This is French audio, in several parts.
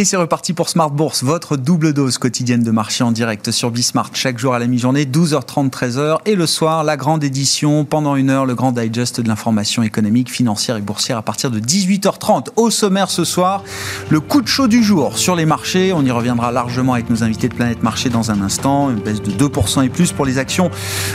Et c'est reparti pour Smart Bourse, votre double dose quotidienne de marché en direct sur Bismart chaque jour à la mi-journée, 12h30, 13h. Et le soir, la grande édition, pendant une heure, le grand digest de l'information économique, financière et boursière à partir de 18h30. Au sommaire ce soir, le coup de chaud du jour sur les marchés. On y reviendra largement avec nos invités de Planète Marché dans un instant. Une baisse de 2% et plus pour les actions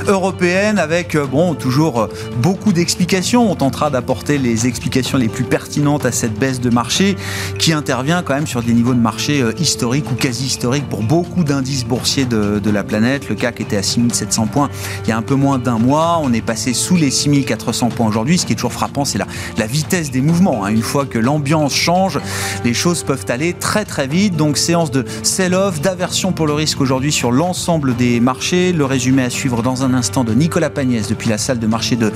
européennes avec, euh, bon, toujours euh, beaucoup d'explications. On tentera d'apporter les explications les plus pertinentes à cette baisse de marché qui intervient quand même sur des niveaux de marché euh, historiques ou quasi historiques pour beaucoup d'indices boursiers de, la planète. Le CAC était à 6700 points il y a un peu moins d'un mois. On est passé sous les 6400 points aujourd'hui. Ce qui est toujours frappant, c'est la, vitesse des mouvements. Hein. Une fois que l'ambiance change, les choses peuvent aller très très vite. Donc séance de sell-off, d'aversion pour le risque aujourd'hui sur l'ensemble des marchés. Le résumé à suivre dans un instant de Nicolas Pagnès depuis la salle de marché de,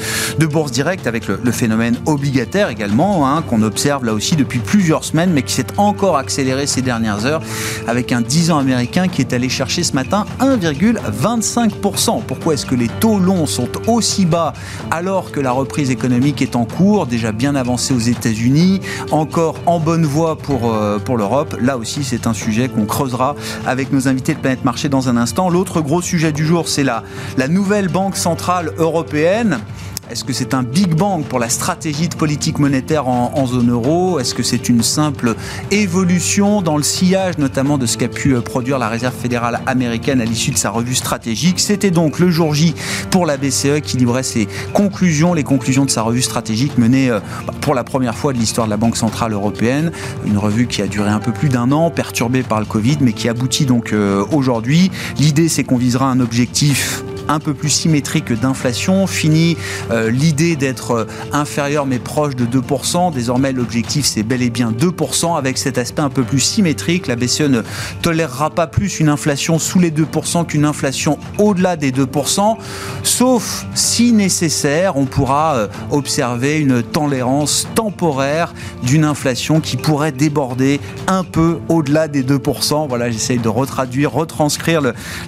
Bourse Direct avec le, le phénomène obligataire également hein, qu'on observe là aussi depuis plusieurs semaines mais qui s'est encore accéléré ces dernières heures avec un 10 ans américain qui est allé chercher ce matin 1,25%. Pourquoi est-ce que les taux longs sont aussi bas alors que la reprise économique est en cours, déjà bien avancée aux États-Unis, encore en bonne voie pour, euh, pour l'Europe? Là aussi, c'est un sujet qu'on creusera avec nos invités de Planète Marché dans un instant. L'autre gros sujet du jour, c'est la, la nouvelle Banque Centrale Européenne. Est-ce que c'est un big bang pour la stratégie de politique monétaire en, zone euro? Est-ce que c'est une simple évolution dans le sillage notamment de ce qu'a pu euh, produire la Réserve fédérale américaine à l'issue de sa revue stratégique? C'était donc le jour J pour la BCE qui livrait ses conclusions, les conclusions de sa revue stratégique menée euh, pour la première fois de l'histoire de la Banque Centrale Européenne. Une revue qui a duré un peu plus d'un an, perturbée par le Covid, mais qui aboutit donc euh, aujourd'hui. L'idée, c'est qu'on visera un objectif un peu plus symétrique d'inflation. Fini euh, l'idée d'être euh, inférieur mais proche de 2%. Désormais, l'objectif, c'est bel et bien 2% avec cet aspect un peu plus symétrique. La BCE ne tolérera pas plus une inflation sous les 2% qu'une inflation au-delà des 2%, sauf si nécessaire, on pourra euh, observer une tolérance temporaire d'une inflation qui pourrait déborder un peu au-delà des 2%. Voilà, j'essaye de retraduire, retranscrire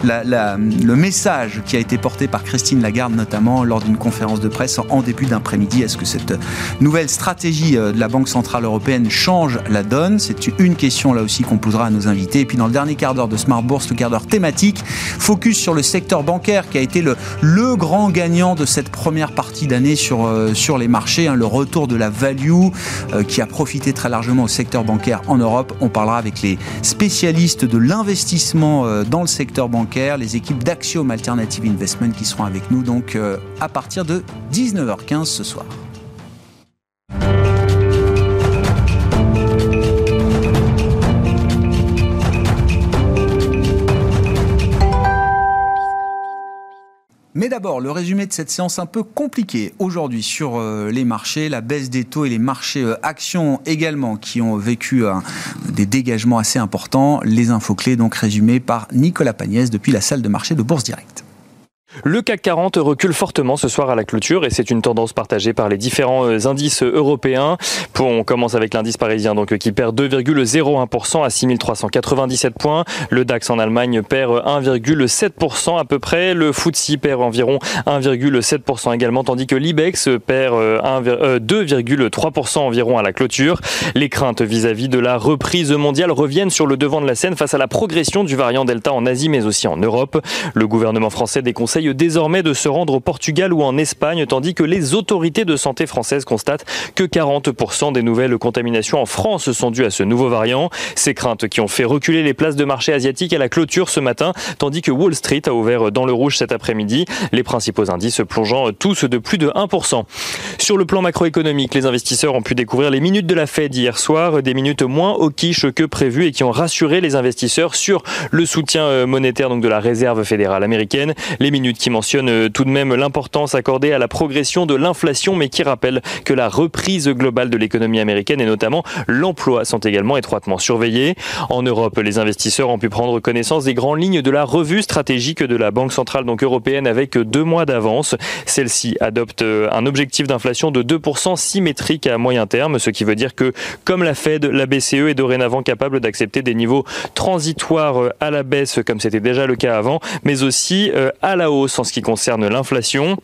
le, message qui a été été porté par Christine Lagarde, notamment lors d'une conférence de presse en début d'après-midi. Est-ce que cette nouvelle stratégie de la Banque Centrale Européenne change la donne? C'est une question là aussi qu'on posera à nos invités. Et puis dans le dernier quart d'heure de Smart Bourse, le quart d'heure thématique, focus sur le secteur bancaire qui a été le, grand gagnant de cette première partie d'année sur, euh, les marchés, hein, le retour de la value euh, qui a profité très largement au secteur bancaire en Europe. On parlera avec les spécialistes de l'investissement euh, dans le secteur bancaire, les équipes d'Axiom Alternative Investment Investment qui seront avec nous donc euh, à partir de 19h15 ce soir. Mais d'abord, le résumé de cette séance un peu compliquée aujourd'hui sur euh, les marchés, la baisse des taux et les marchés euh, actions également qui ont vécu des dégagements assez importants. Les infos clés donc résumées par Nicolas Pagnès depuis la salle de marché de Bourse Directe. Le CAC 40 recule fortement ce soir à la clôture et c'est une tendance partagée par les différents euh, indices européens. On commence avec l'indice parisien donc qui perd 2,01% à 6397 points. Le DAX en Allemagne perd 1,7% à peu près. Le FTSE perd environ 1,7% également tandis que l'IBEX perd 2,3% euh, environ à la clôture. Les craintes vis-à-vis de la reprise mondiale reviennent sur le devant de la scène face à la progression du variant Delta en Asie mais aussi en Europe. Le gouvernement français déconseille désormais de se rendre au Portugal ou en Espagne, tandis que les autorités de santé françaises constatent que 40% des nouvelles contaminations en France sont dues à ce nouveau variant. Ces craintes qui ont fait reculer les places de marché asiatiques à la clôture ce matin, tandis que Wall Street a ouvert dans le rouge cet après-midi, les principaux indices plongeant tous de plus de 1%. Sur le plan macroéconomique, les investisseurs ont pu découvrir les minutes de la Fed hier soir, des minutes moins au quiche que prévu et qui ont rassuré les investisseurs sur le soutien monétaire donc de la Réserve fédérale américaine. Les minutes qui mentionne tout de même l'importance accordée à la progression de l'inflation, mais qui rappelle que la reprise globale de l'économie américaine et notamment l'emploi sont également étroitement surveillés. En Europe, les investisseurs ont pu prendre connaissance des grandes lignes de la revue stratégique de la Banque centrale européenne avec deux mois d'avance. Celle-ci adopte un objectif d'inflation de 2% symétrique à moyen terme, ce qui veut dire que, comme la Fed, la BCE est dorénavant capable d'accepter des niveaux transitoires à la baisse, comme c'était déjà le cas avant, mais aussi euh, à la hausse en ce qui concerne l'inflation.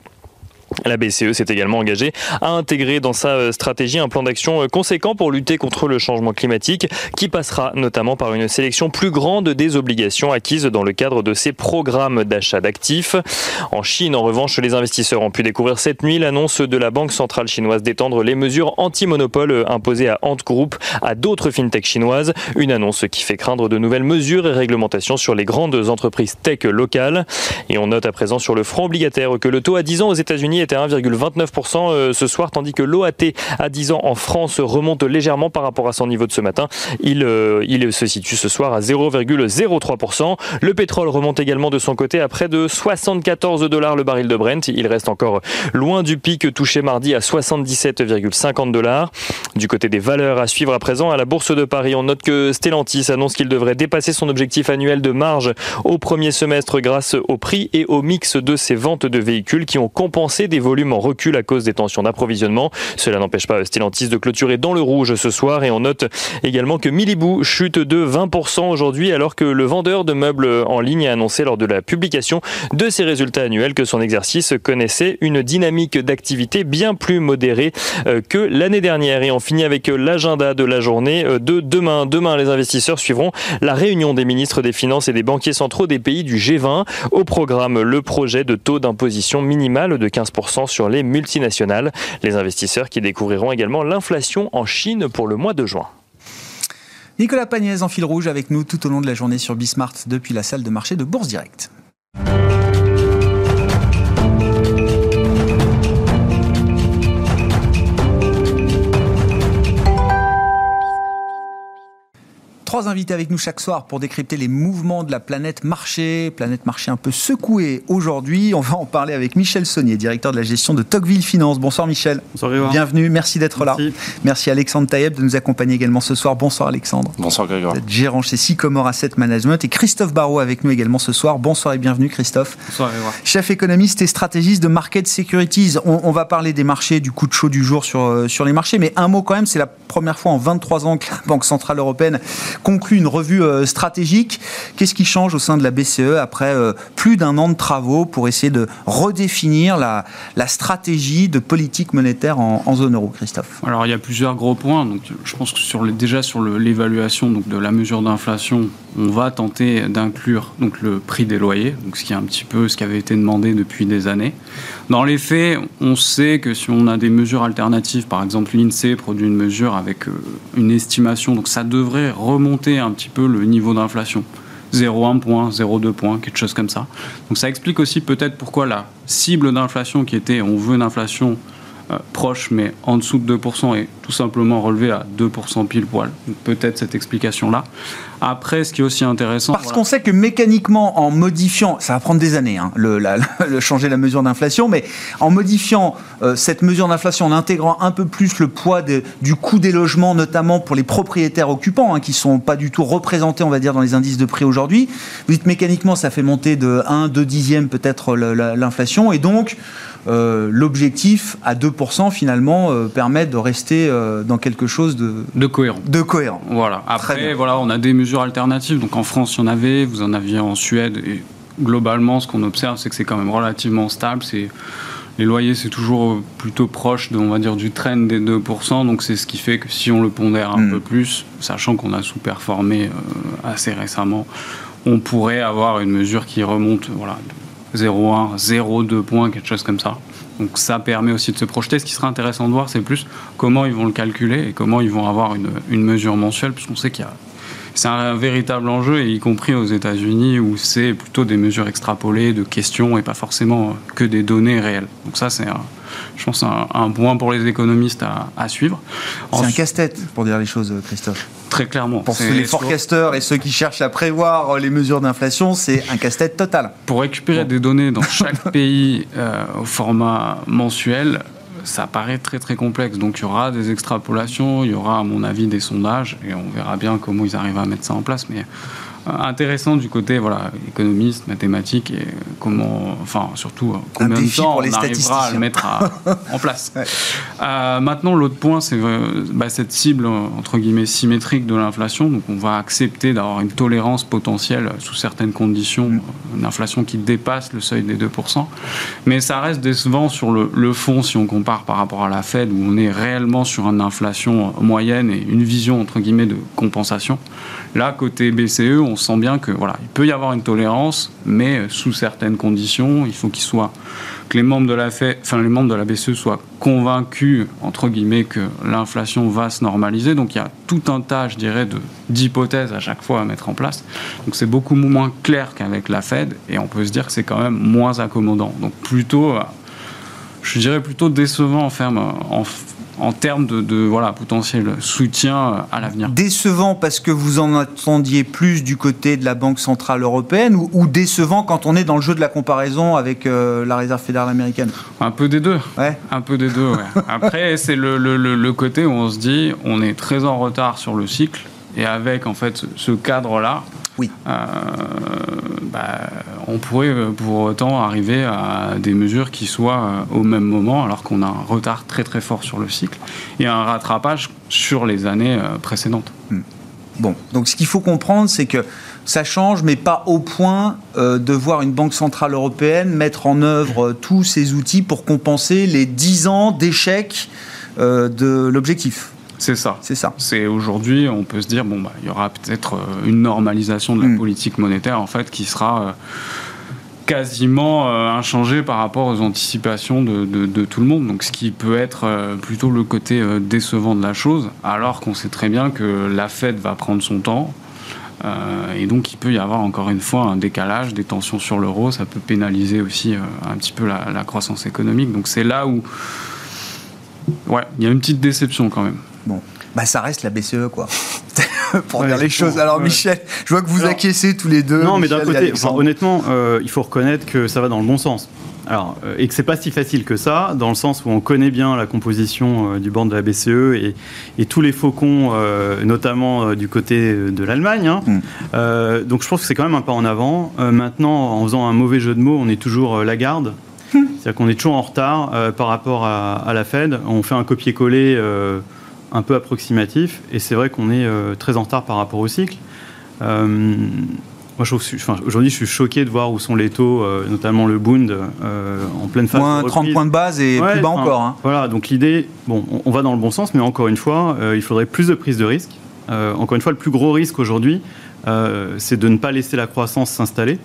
La BCE s'est également engagée à intégrer dans sa euh, stratégie un plan d'action euh, conséquent pour lutter contre le changement climatique qui passera notamment par une sélection plus grande des obligations acquises dans le cadre de ses programmes d'achat d'actifs. En Chine, en revanche, les investisseurs ont pu découvrir cette nuit l'annonce de la Banque centrale chinoise d'étendre les mesures anti-monopole euh, imposées à Ant Group à d'autres fintechs chinoises. Une annonce qui fait craindre de nouvelles mesures et réglementations sur les grandes entreprises tech locales. Et on note à présent sur le front obligataire que le taux à 10 ans aux États-Unis à 1,29% euh, ce soir, tandis que l'OAT à 10 ans en France remonte légèrement par rapport à son niveau de ce matin. Il, euh, il se situe ce soir à 0,03%. Le pétrole remonte également de son côté à près de 74 dollars le baril de Brent. Il reste encore loin du pic touché mardi à 77,50 dollars. Du côté des valeurs à suivre à présent à la Bourse de Paris, on note que Stellantis annonce qu'il devrait dépasser son objectif annuel de marge au premier semestre grâce au prix et au mix de ses ventes de véhicules qui ont compensé des volume en recul à cause des tensions d'approvisionnement. Cela n'empêche pas Stellantis de clôturer dans le rouge ce soir et on note également que Milibou chute de 20% aujourd'hui alors que le vendeur de meubles en ligne a annoncé lors de la publication de ses résultats annuels que son exercice connaissait une dynamique d'activité bien plus modérée euh, que l'année dernière. Et on finit avec l'agenda de la journée euh, de demain. Demain, les investisseurs suivront la réunion des ministres des Finances et des banquiers centraux des pays du G20. Au programme, le projet de taux d'imposition minimal de 15% sur les multinationales. Les investisseurs qui découvriront également l'inflation en Chine pour le mois de juin. Nicolas Pagnès en fil rouge avec nous tout au long de la journée sur Bismart depuis la salle de marché de Bourse Direct. Trois invités avec nous chaque soir pour décrypter les mouvements de la planète marché. Planète marché un peu secouée aujourd'hui. On va en parler avec Michel Saunier, directeur de la gestion de Tocqueville Finance. Bonsoir Michel. Bonsoir Grégoire. Bienvenue, merci d'être là. Merci Alexandre Taïeb de nous accompagner également ce soir. Bonsoir Alexandre. Bonsoir Grégoire. Vous êtes gérant chez Sycomore Asset Management. Et Christophe Barrault avec nous également ce soir. Bonsoir et bienvenue Christophe. Bonsoir Grégoire. Chef économiste et stratégiste de Market Securities. On, on, va parler des marchés, du coup de chaud du jour sur, euh, sur les marchés. Mais un mot quand même, c'est la première fois en 23 ans que la Banque Centrale Européenne conclut une revue euh, stratégique. Qu'est-ce qui change au sein de la BCE après euh, plus d'un an de travaux pour essayer de redéfinir la, stratégie de politique monétaire en, zone euro, Christophe? Alors il y a plusieurs gros points. Donc, je pense que déjà sur l'évaluation de la mesure d'inflation, on va tenter d'inclure donc le prix des loyers, donc ce qui est un petit peu ce qui avait été demandé depuis des années. Dans les faits, on sait que si on a des mesures alternatives, par exemple l'INSEE produit une mesure avec euh, une estimation, donc ça devrait remonter un petit peu le niveau d'inflation. 0,1 point, 0,2 points, quelque chose comme ça. Donc ça explique aussi peut-être pourquoi la cible d'inflation qui était on veut une inflation euh, proche mais en dessous de 2% est tout simplement relevé à 2% pile poil. Peut-être cette explication-là. Après, ce qui est aussi intéressant. Parce voilà. qu'on sait que mécaniquement, en modifiant, ça va prendre des années, hein, le, la, le, changer la mesure d'inflation, mais en modifiant euh, cette mesure d'inflation, en intégrant un peu plus le poids de, du coût des logements, notamment pour les propriétaires occupants, hein, qui sont pas du tout représentés, on va dire, dans les indices de prix aujourd'hui, vous dites mécaniquement, ça fait monter de 1, 2 dixièmes peut-être l'inflation, et donc euh, l'objectif à 2% finalement euh, permet de rester euh, dans quelque chose de, de cohérent. De cohérent. Voilà. Après, voilà, on a des mesures alternatives. Donc en France, il y en avait, vous en aviez en Suède. Et globalement, ce qu'on observe, c'est que c'est quand même relativement stable. C'est les loyers, c'est toujours plutôt proche, de, on va dire, du trend des 2%. Donc c'est ce qui fait que si on le pondère un mmh. peu plus, sachant qu'on a sous-performé assez récemment, on pourrait avoir une mesure qui remonte, voilà, 0,1, 0,2 points, quelque chose comme ça. Donc ça permet aussi de se projeter. Ce qui sera intéressant de voir, c'est plus comment ils vont le calculer et comment ils vont avoir une, une mesure mensuelle, puisqu'on sait qu'il y a c'est un véritable enjeu, et y compris aux États-Unis, où c'est plutôt des mesures extrapolées de questions et pas forcément que des données réelles. Donc ça, c'est, je pense, un, un, point pour les économistes à, à suivre. C'est un casse-tête, pour dire les choses, Christophe. Très clairement. Pour les forecasters et ceux qui cherchent à prévoir les mesures d'inflation, c'est un casse-tête total. Pour récupérer des données dans chaque pays au format mensuel, ça paraît très très complexe. Donc il y aura des extrapolations, il y aura à mon avis des sondages et on verra bien comment ils arrivent à mettre ça en place. Mais intéressant du côté voilà économiste, mathématique et comment, enfin surtout euh, combien de temps on arrivera à le mettre en place. Euh, maintenant, l'autre point, c'est euh, bah, cette cible entre guillemets symétrique de l'inflation. Donc, on va accepter d'avoir une tolérance potentielle sous certaines conditions, mm. une inflation qui dépasse le seuil des 2%. Mais ça reste décevant sur le, le fond si on compare par rapport à la Fed où on est réellement sur une inflation moyenne et une vision entre guillemets de compensation. Là, côté BCE, on sent bien que voilà, il peut y avoir une tolérance, mais sous certaines conditions, il faut qu'il soit que les membres de la enfin les membres de la BCE soient convaincus entre guillemets que l'inflation va se normaliser. Donc il y a tout un tas, je dirais, de d'hypothèses à chaque fois à mettre en place. Donc c'est beaucoup moins clair qu'avec la Fed, et on peut se dire que c'est quand même moins accommodant. Donc plutôt, je dirais plutôt décevant en, ferme, en, en termes de, voilà, potentiel soutien à l'avenir. Décevant parce que vous en attendiez plus du côté de la Banque Centrale Européenne ou, décevant quand on est dans le jeu de la comparaison avec euh, la Réserve fédérale américaine? Un peu des deux. Ouais. Un peu des deux, ouais. Après, c'est le, le, côté où on se dit on est très en retard sur le cycle et avec en fait ce cadre-là, oui. Euh, bah, on pourrait euh, pour autant arriver à des mesures qui soient euh, au même moment, alors qu'on a un retard très très fort sur le cycle et un rattrapage sur les années précédentes. Hmm. Bon, donc ce qu'il faut comprendre, c'est que ça change, mais pas au point de voir une banque centrale européenne mettre en œuvre tous ses outils pour compenser les 10 ans d'échec de l'objectif. C'est ça. C'est ça. C'est aujourd'hui, on peut se dire bon bah il y aura peut-être euh, une normalisation de la hmm. politique monétaire en fait qui sera euh, quasiment euh, inchangée par rapport aux anticipations de, de, tout le monde. Donc ce qui peut être plutôt le côté décevant de la chose, alors qu'on sait très bien que la Fed va prendre son temps. et donc il peut y avoir encore une fois un décalage, des tensions sur l'euro, ça peut pénaliser aussi un petit peu la, la croissance économique. Donc c'est là où ouais, il y a une petite déception quand même. Bon, bah ça reste la BCE, quoi. pour dire les choses. Alors, Michel, je vois que vous acquiescez tous les deux. Non, mais d'un côté, honnêtement, euh, il faut reconnaître que ça va dans le bon sens. Alors, euh, et que c'est pas si facile que ça, dans le sens où on connaît bien la composition euh, du banc de la BCE et, et tous les faucons, notamment du côté de l'Allemagne. Hein. Mm. donc, je pense que c'est quand même un pas en avant. maintenant, en faisant un mauvais jeu de mots, on est toujours la garde. Mm. C'est-à-dire qu'on est toujours en retard par rapport à, à, la Fed. On fait un copier-coller un peu approximatif. Et c'est vrai qu'on est euh, très en retard par rapport au cycle. Euh, moi, aujourd'hui, je suis choqué de voir où sont les taux, euh, notamment le Bund, en pleine phase Moins 30 points de base et plus bas encore. Hein. Voilà, donc l'idée, bon, on, va dans le bon sens, mais encore une fois, il faudrait plus de prise de risque. encore une fois, le plus gros risque aujourd'hui, c'est de ne pas laisser la croissance s'installer.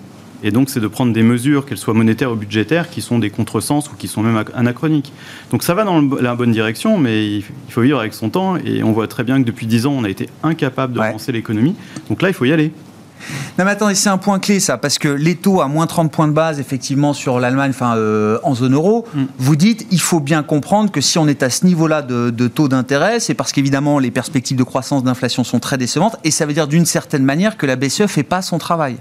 Et donc, c'est de prendre des mesures, qu'elles soient monétaires ou budgétaires, qui sont des contresens ou qui sont même anachroniques. Donc, ça va dans la bonne direction, mais il faut vivre avec son temps. Et on voit très bien que depuis 10 ans, on a été incapable de relancer l'économie. Donc là, il faut y aller. Non mais attendez, c'est un point clé ça, parce que les taux à moins 30 points de base, effectivement, sur l'Allemagne, enfin euh, en zone euro, mm. vous dites, il faut bien comprendre que si on est à ce niveau-là de, de, taux d'intérêt, c'est parce qu'évidemment les perspectives de croissance d'inflation sont très décevantes, et ça veut dire d'une certaine manière que la BCE fait pas son travail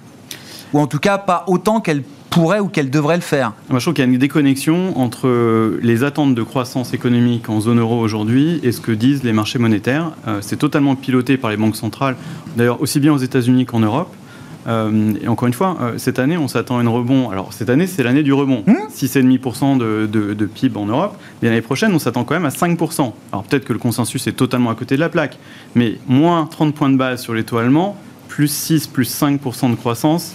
ou en tout cas pas autant qu'elle pourrait ou qu'elle devrait le faire Je trouve qu'il y a une déconnexion entre les attentes de croissance économique en zone euro aujourd'hui et ce que disent les marchés monétaires. Euh, c'est totalement piloté par les banques centrales, d'ailleurs aussi bien aux États-Unis qu'en Europe. Euh, et encore une fois, euh, cette année, on s'attend à un rebond. Alors, cette année, c'est l'année du rebond. 6,5% de, de, de, PIB en Europe. Mais l'année prochaine, on s'attend quand même à 5%. Alors, peut-être que le consensus est totalement à côté de la plaque. Mais moins 30 points de base sur les taux allemands, plus 6, plus 5% de croissance,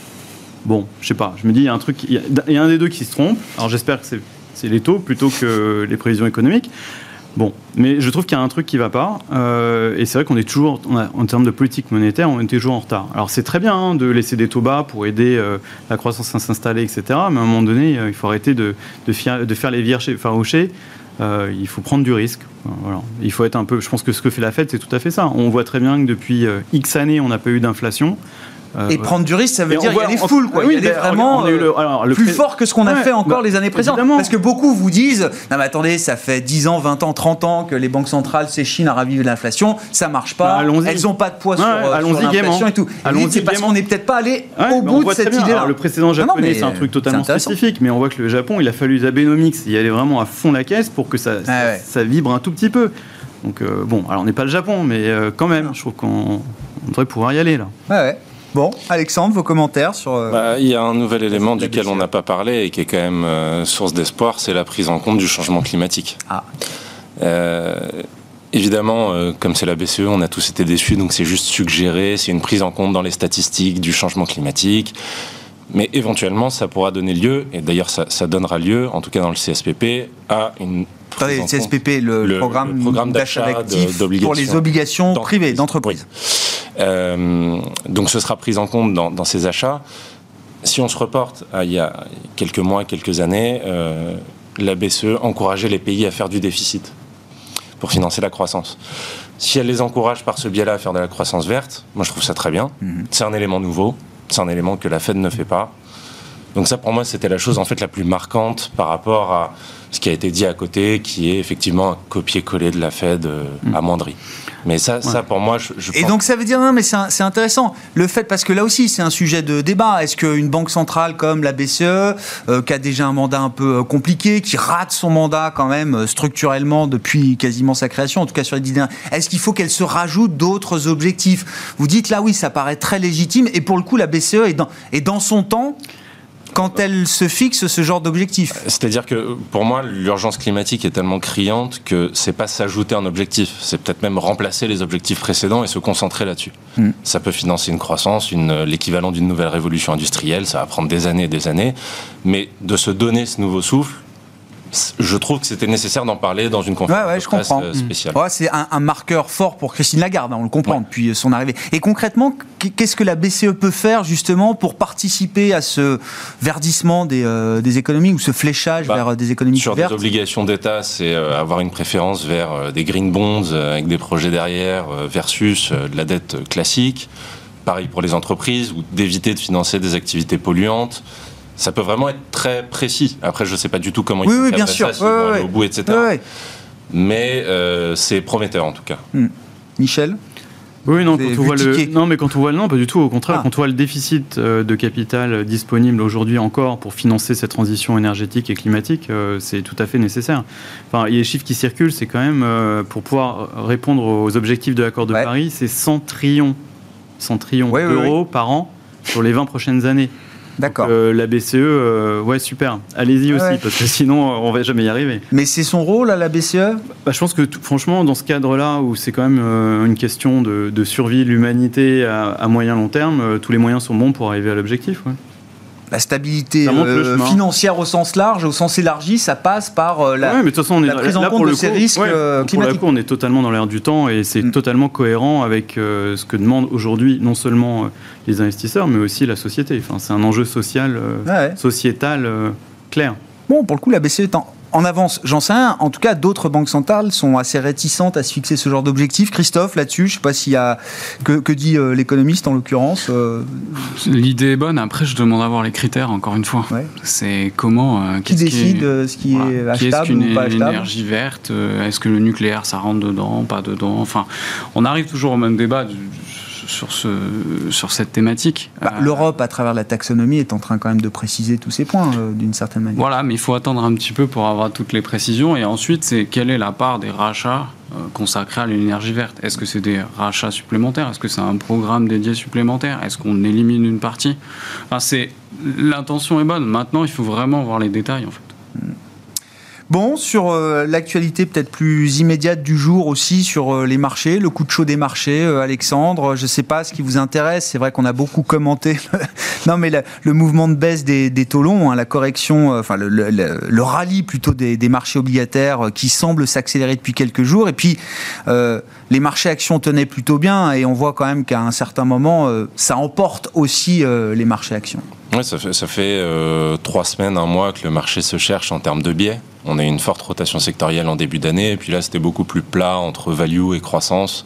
Bon, je sais pas. Je me dis, il y a un truc, il y, a un des deux qui se trompe. Alors j'espère que c'est les taux plutôt que les prévisions économiques. Bon, mais je trouve qu'il y a un truc qui va pas. Euh, et c'est vrai qu'on est toujours, en termes de politique monétaire, on est toujours en retard. Alors c'est très bien hein, de laisser des taux bas pour aider euh, la croissance à s'installer, etc. Mais à un moment donné, euh, il faut arrêter de, faire les vierges farouchés. il faut prendre du risque. Il faut être un peu. Je pense que ce que fait la Fed, c'est tout à fait ça. On voit très bien que depuis X années, on n'a pas eu d'inflation. Euh, et prendre du risque, ça veut Et dire voit- y aller on- full, quoi. oui, y vraiment on a eu le- euh, alors, le plus pré- fort que ce qu'on a Ouais, fait encore bah, les années précédentes. Parce que beaucoup vous disent, non mais attendez, ça fait 10 ans, 20 ans, 30 ans que les banques centrales s'échinent à raviver l'inflation, ça marche pas, Bah, elles n'ont pas de poids Ouais, sur, euh, sur allons-y l'inflation et tout. Dites, c'est parce qu'on n'est peut-être pas allé au bout de cette idée-là. Le précédent japonais, c'est un euh, truc totalement spécifique, mais on voit que le Japon, il a fallu les Abenomics y aller vraiment à fond la caisse pour que ça, Ah vibre un tout petit peu. Donc euh, bon, alors on n'est pas le Japon, mais euh, quand même, je trouve qu'on on devrait pouvoir y aller là. Ouais, ouais. Bon, Alexandre, vos commentaires sur. euh, Bah, il y a un nouvel élément duquel on n'a pas parlé et qui est quand même euh, source d'espoir, c'est la prise en compte du changement climatique. Ah. Euh, évidemment, euh, comme c'est la BCE, on a tous été déçus, donc c'est juste suggéré, c'est une prise en compte dans les statistiques du changement climatique. Mais éventuellement, ça pourra donner lieu, et d'ailleurs ça, ça donnera lieu, en tout cas dans le CSPP, à une Attendez, CSPP, le, le- programme, programme d'achat de- pour les obligations privées, d'entreprise. Euh, donc ce sera pris en compte dans, dans ces achats. Si on se reporte à il y a quelques mois, quelques années, euh, la BCE encourageait les pays à faire du déficit pour financer la croissance. Si elle les encourage par ce biais-là à faire de la croissance verte, moi je trouve ça très bien. C'est un élément nouveau, c'est un élément que la Fed ne fait pas. Donc ça pour moi c'était la chose en fait la plus marquante par rapport à ce qui a été dit à côté, qui est effectivement un copier-coller de la Fed euh, amoindri. Mais ça, ça pour moi, je, je Et pense- donc ça veut dire, non mais c'est intéressant, le fait, parce que là aussi c'est un sujet de débat, est-ce qu'une banque centrale comme la BCE, euh, qui a déjà un mandat un peu euh, compliqué, qui rate son mandat quand même euh, structurellement depuis quasiment sa création, en tout cas sur les dix dernières, est-ce qu'il faut qu'elle se rajoute d'autres objectifs? Vous dites là oui, ça paraît très légitime, et pour le coup la BCE est dans, est dans son temps quand elle se fixe ce genre d'objectif. C'est-à-dire que pour moi, l'urgence climatique est tellement criante que c'est pas s'ajouter un objectif, c'est peut-être même remplacer les objectifs précédents et se concentrer là-dessus. Mm. Ça peut financer une croissance, une, l'équivalent d'une nouvelle révolution industrielle, ça va prendre des années et des années, mais de se donner ce nouveau souffle, je trouve que c'était nécessaire d'en parler dans une conférence Ouais, ouais, de je presse comprends. euh, spéciale. Ouais, c'est un, un marqueur fort pour Christine Lagarde, hein, on le comprend depuis son arrivée. Et concrètement, qu- qu'est-ce que la BCE peut faire justement pour participer à ce verdissement des, euh, des économies ou ce fléchage Bah, vers des économies Sur vertes? des obligations d'État, c'est euh, avoir une préférence vers euh, des green bonds avec des projets derrière versus de la dette classique. Pareil pour les entreprises, ou d'éviter de financer des activités polluantes. Ça peut vraiment être très précis. Après, je ne sais pas du tout comment Oui, ils oui, bien sûr. ça, Ouais, ouais. au bout, etc. Ouais, ouais. Mais euh, c'est prometteur en tout cas. Michel? Oui, non, quand on voit le, non, mais quand on voit le, non, pas du tout. Au contraire, Ah. quand on voit le déficit euh, de capital disponible aujourd'hui encore pour financer cette transition énergétique et climatique, euh, c'est tout à fait nécessaire. Enfin, il y a les chiffres qui circulent, c'est quand même euh, pour pouvoir répondre aux objectifs de l'accord de Ouais. Paris, c'est 100 trillions, 100 trillions Ouais, ouais, d'euros par an sur les 20 prochaines années. D'accord. Euh, la BCE, euh, ouais, super. Allez-y aussi, parce que sinon, on va jamais y arriver. Mais c'est son rôle à la BCE Bah, je pense que tout- franchement, dans ce cadre-là, où c'est quand même euh, une question de, de survie de l'humanité à, à moyen long terme, tous les moyens sont bons pour arriver à l'objectif. ouais. La stabilité euh, financière au sens large, au sens élargi, ça passe par euh, la, Ouais, mais de toute façon, on est la prise en là, compte de ces risques, ouais, euh, Pour le climatiques. coup, on est totalement dans l'air du temps et c'est Mm. totalement cohérent avec ce que demandent aujourd'hui non seulement les investisseurs, mais aussi la société. Enfin, c'est un enjeu social, Ouais. sociétal clair. Bon, pour le coup, la BCE est en, en avance. J'en sais rien. En tout cas, d'autres banques centrales sont assez réticentes à se fixer ce genre d'objectif. Christophe, là-dessus, je ne sais pas s'il y a. Que, que dit euh, l'économiste en l'occurrence euh, L'idée est bonne. Après, je demande à voir les critères, encore une fois. Ouais. C'est comment. euh, Qui décide est- ce qui est achetable qu'une ou pas achetable énergie verte Est-ce que le nucléaire, ça rentre dedans, pas dedans? Enfin, on arrive toujours au même débat du- sur, ce, sur cette thématique. Bah, Euh, L'Europe, à travers la taxonomie, est en train quand même de préciser tous ces points, euh, d'une certaine manière. Voilà, mais il faut attendre un petit peu pour avoir toutes les précisions. Et ensuite, c'est quelle est la part des rachats euh, consacrés à l'énergie verte? Est-ce que c'est des rachats supplémentaires? Est-ce que c'est un programme dédié supplémentaire? Est-ce qu'on élimine une partie? Enfin, L'intention est bonne. Maintenant, il faut vraiment voir les détails, en fait. Bon, sur euh, l'actualité peut-être plus immédiate du jour aussi, sur euh, les marchés, le coup de chaud des marchés, euh, Alexandre, je ne sais pas ce qui vous intéresse, c'est vrai qu'on a beaucoup commenté, non mais le, mouvement de baisse des, taux longs, hein, la correction, enfin le, rallye plutôt des, des marchés obligataires qui semble s'accélérer depuis quelques jours, et puis les marchés actions tenaient plutôt bien, et on voit quand même qu'à un certain moment, ça emporte aussi les marchés actions. Ouais, ça fait, ça fait euh, trois semaines, un mois que le marché se cherche en termes de biais. On a eu une forte rotation sectorielle en début d'année, et puis là c'était beaucoup plus plat entre value et croissance.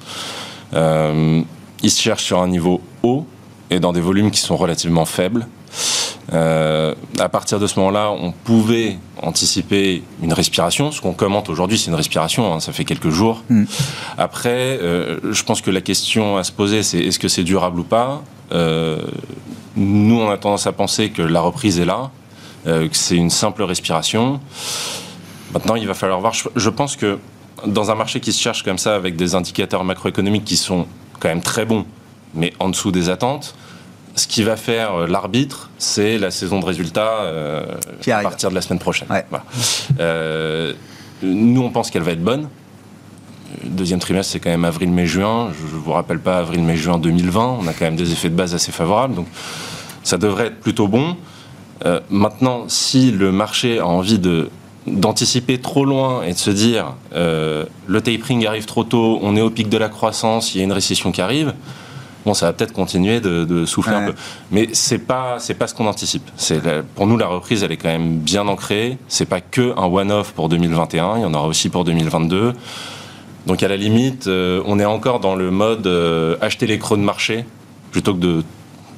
Euh, il se cherche sur un niveau haut, et dans des volumes qui sont relativement faibles. Euh, à partir de ce moment-là, on pouvait anticiper une respiration. Ce qu'on commente aujourd'hui, c'est une respiration. Hein, ça fait quelques jours. Mm. Après, euh, je pense que la question à se poser, c'est est-ce que c'est durable ou pas? Euh, Nous, on a tendance à penser que la reprise est là, euh, que c'est une simple respiration. Maintenant, il va falloir voir. Je, je pense que dans un marché qui se cherche comme ça, avec des indicateurs macroéconomiques qui sont quand même très bons, mais en dessous des attentes, ce qui va faire l'arbitre, c'est la saison de résultats euh, Qui à partir de la semaine prochaine. Ouais. Voilà. Euh, nous, on pense qu'elle va être bonne. Deuxième trimestre, c'est quand même avril, mai, juin. Je ne vous rappelle pas avril, mai, juin 2020. On a quand même des effets de base assez favorables. Donc, ça devrait être plutôt bon. Euh, maintenant, si le marché a envie de d'anticiper trop loin et de se dire euh, le tapering arrive trop tôt, on est au pic de la croissance, il y a une récession qui arrive, bon, ça va peut-être continuer de, de souffler Ouais. un peu. Mais c'est pas c'est pas ce qu'on anticipe. C'est pour nous la reprise, elle est quand même bien ancrée. C'est pas que un one-off pour 2021, il y en aura aussi pour 2022. Donc à la limite, euh, on est encore dans le mode euh, acheter les creux de marché plutôt que de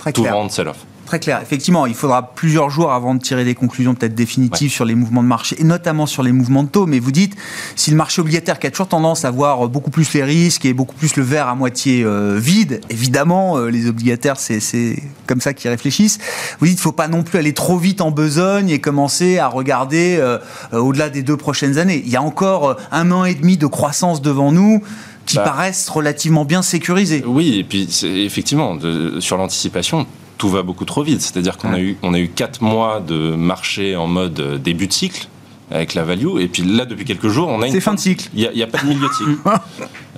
Très tout clair. vendre sell-off. Très clair. Effectivement, il faudra plusieurs jours avant de tirer des conclusions peut-être définitives sur les mouvements de marché, et notamment sur les mouvements de taux. Mais vous dites, si le marché obligataire qui a toujours tendance à voir beaucoup plus les risques et beaucoup plus le verre à moitié euh, vide, évidemment, euh, les obligataires, c'est- comme ça qu'ils réfléchissent. Vous dites, faut pas non plus aller trop vite en besogne et commencer à regarder euh, au-delà des deux prochaines années. Il y a encore un an et demi de croissance devant nous qui Bah. paraissent relativement bien sécurisés. Oui, et puis effectivement, de- sur l'anticipation, tout va beaucoup trop vite. C'est-à-dire qu'on a eu on a eu quatre mois de marché en mode euh, début de cycle avec la value, et puis là depuis quelques jours, on a une C'est fin de cycle. Il n'y a, pas de milieu de cycle.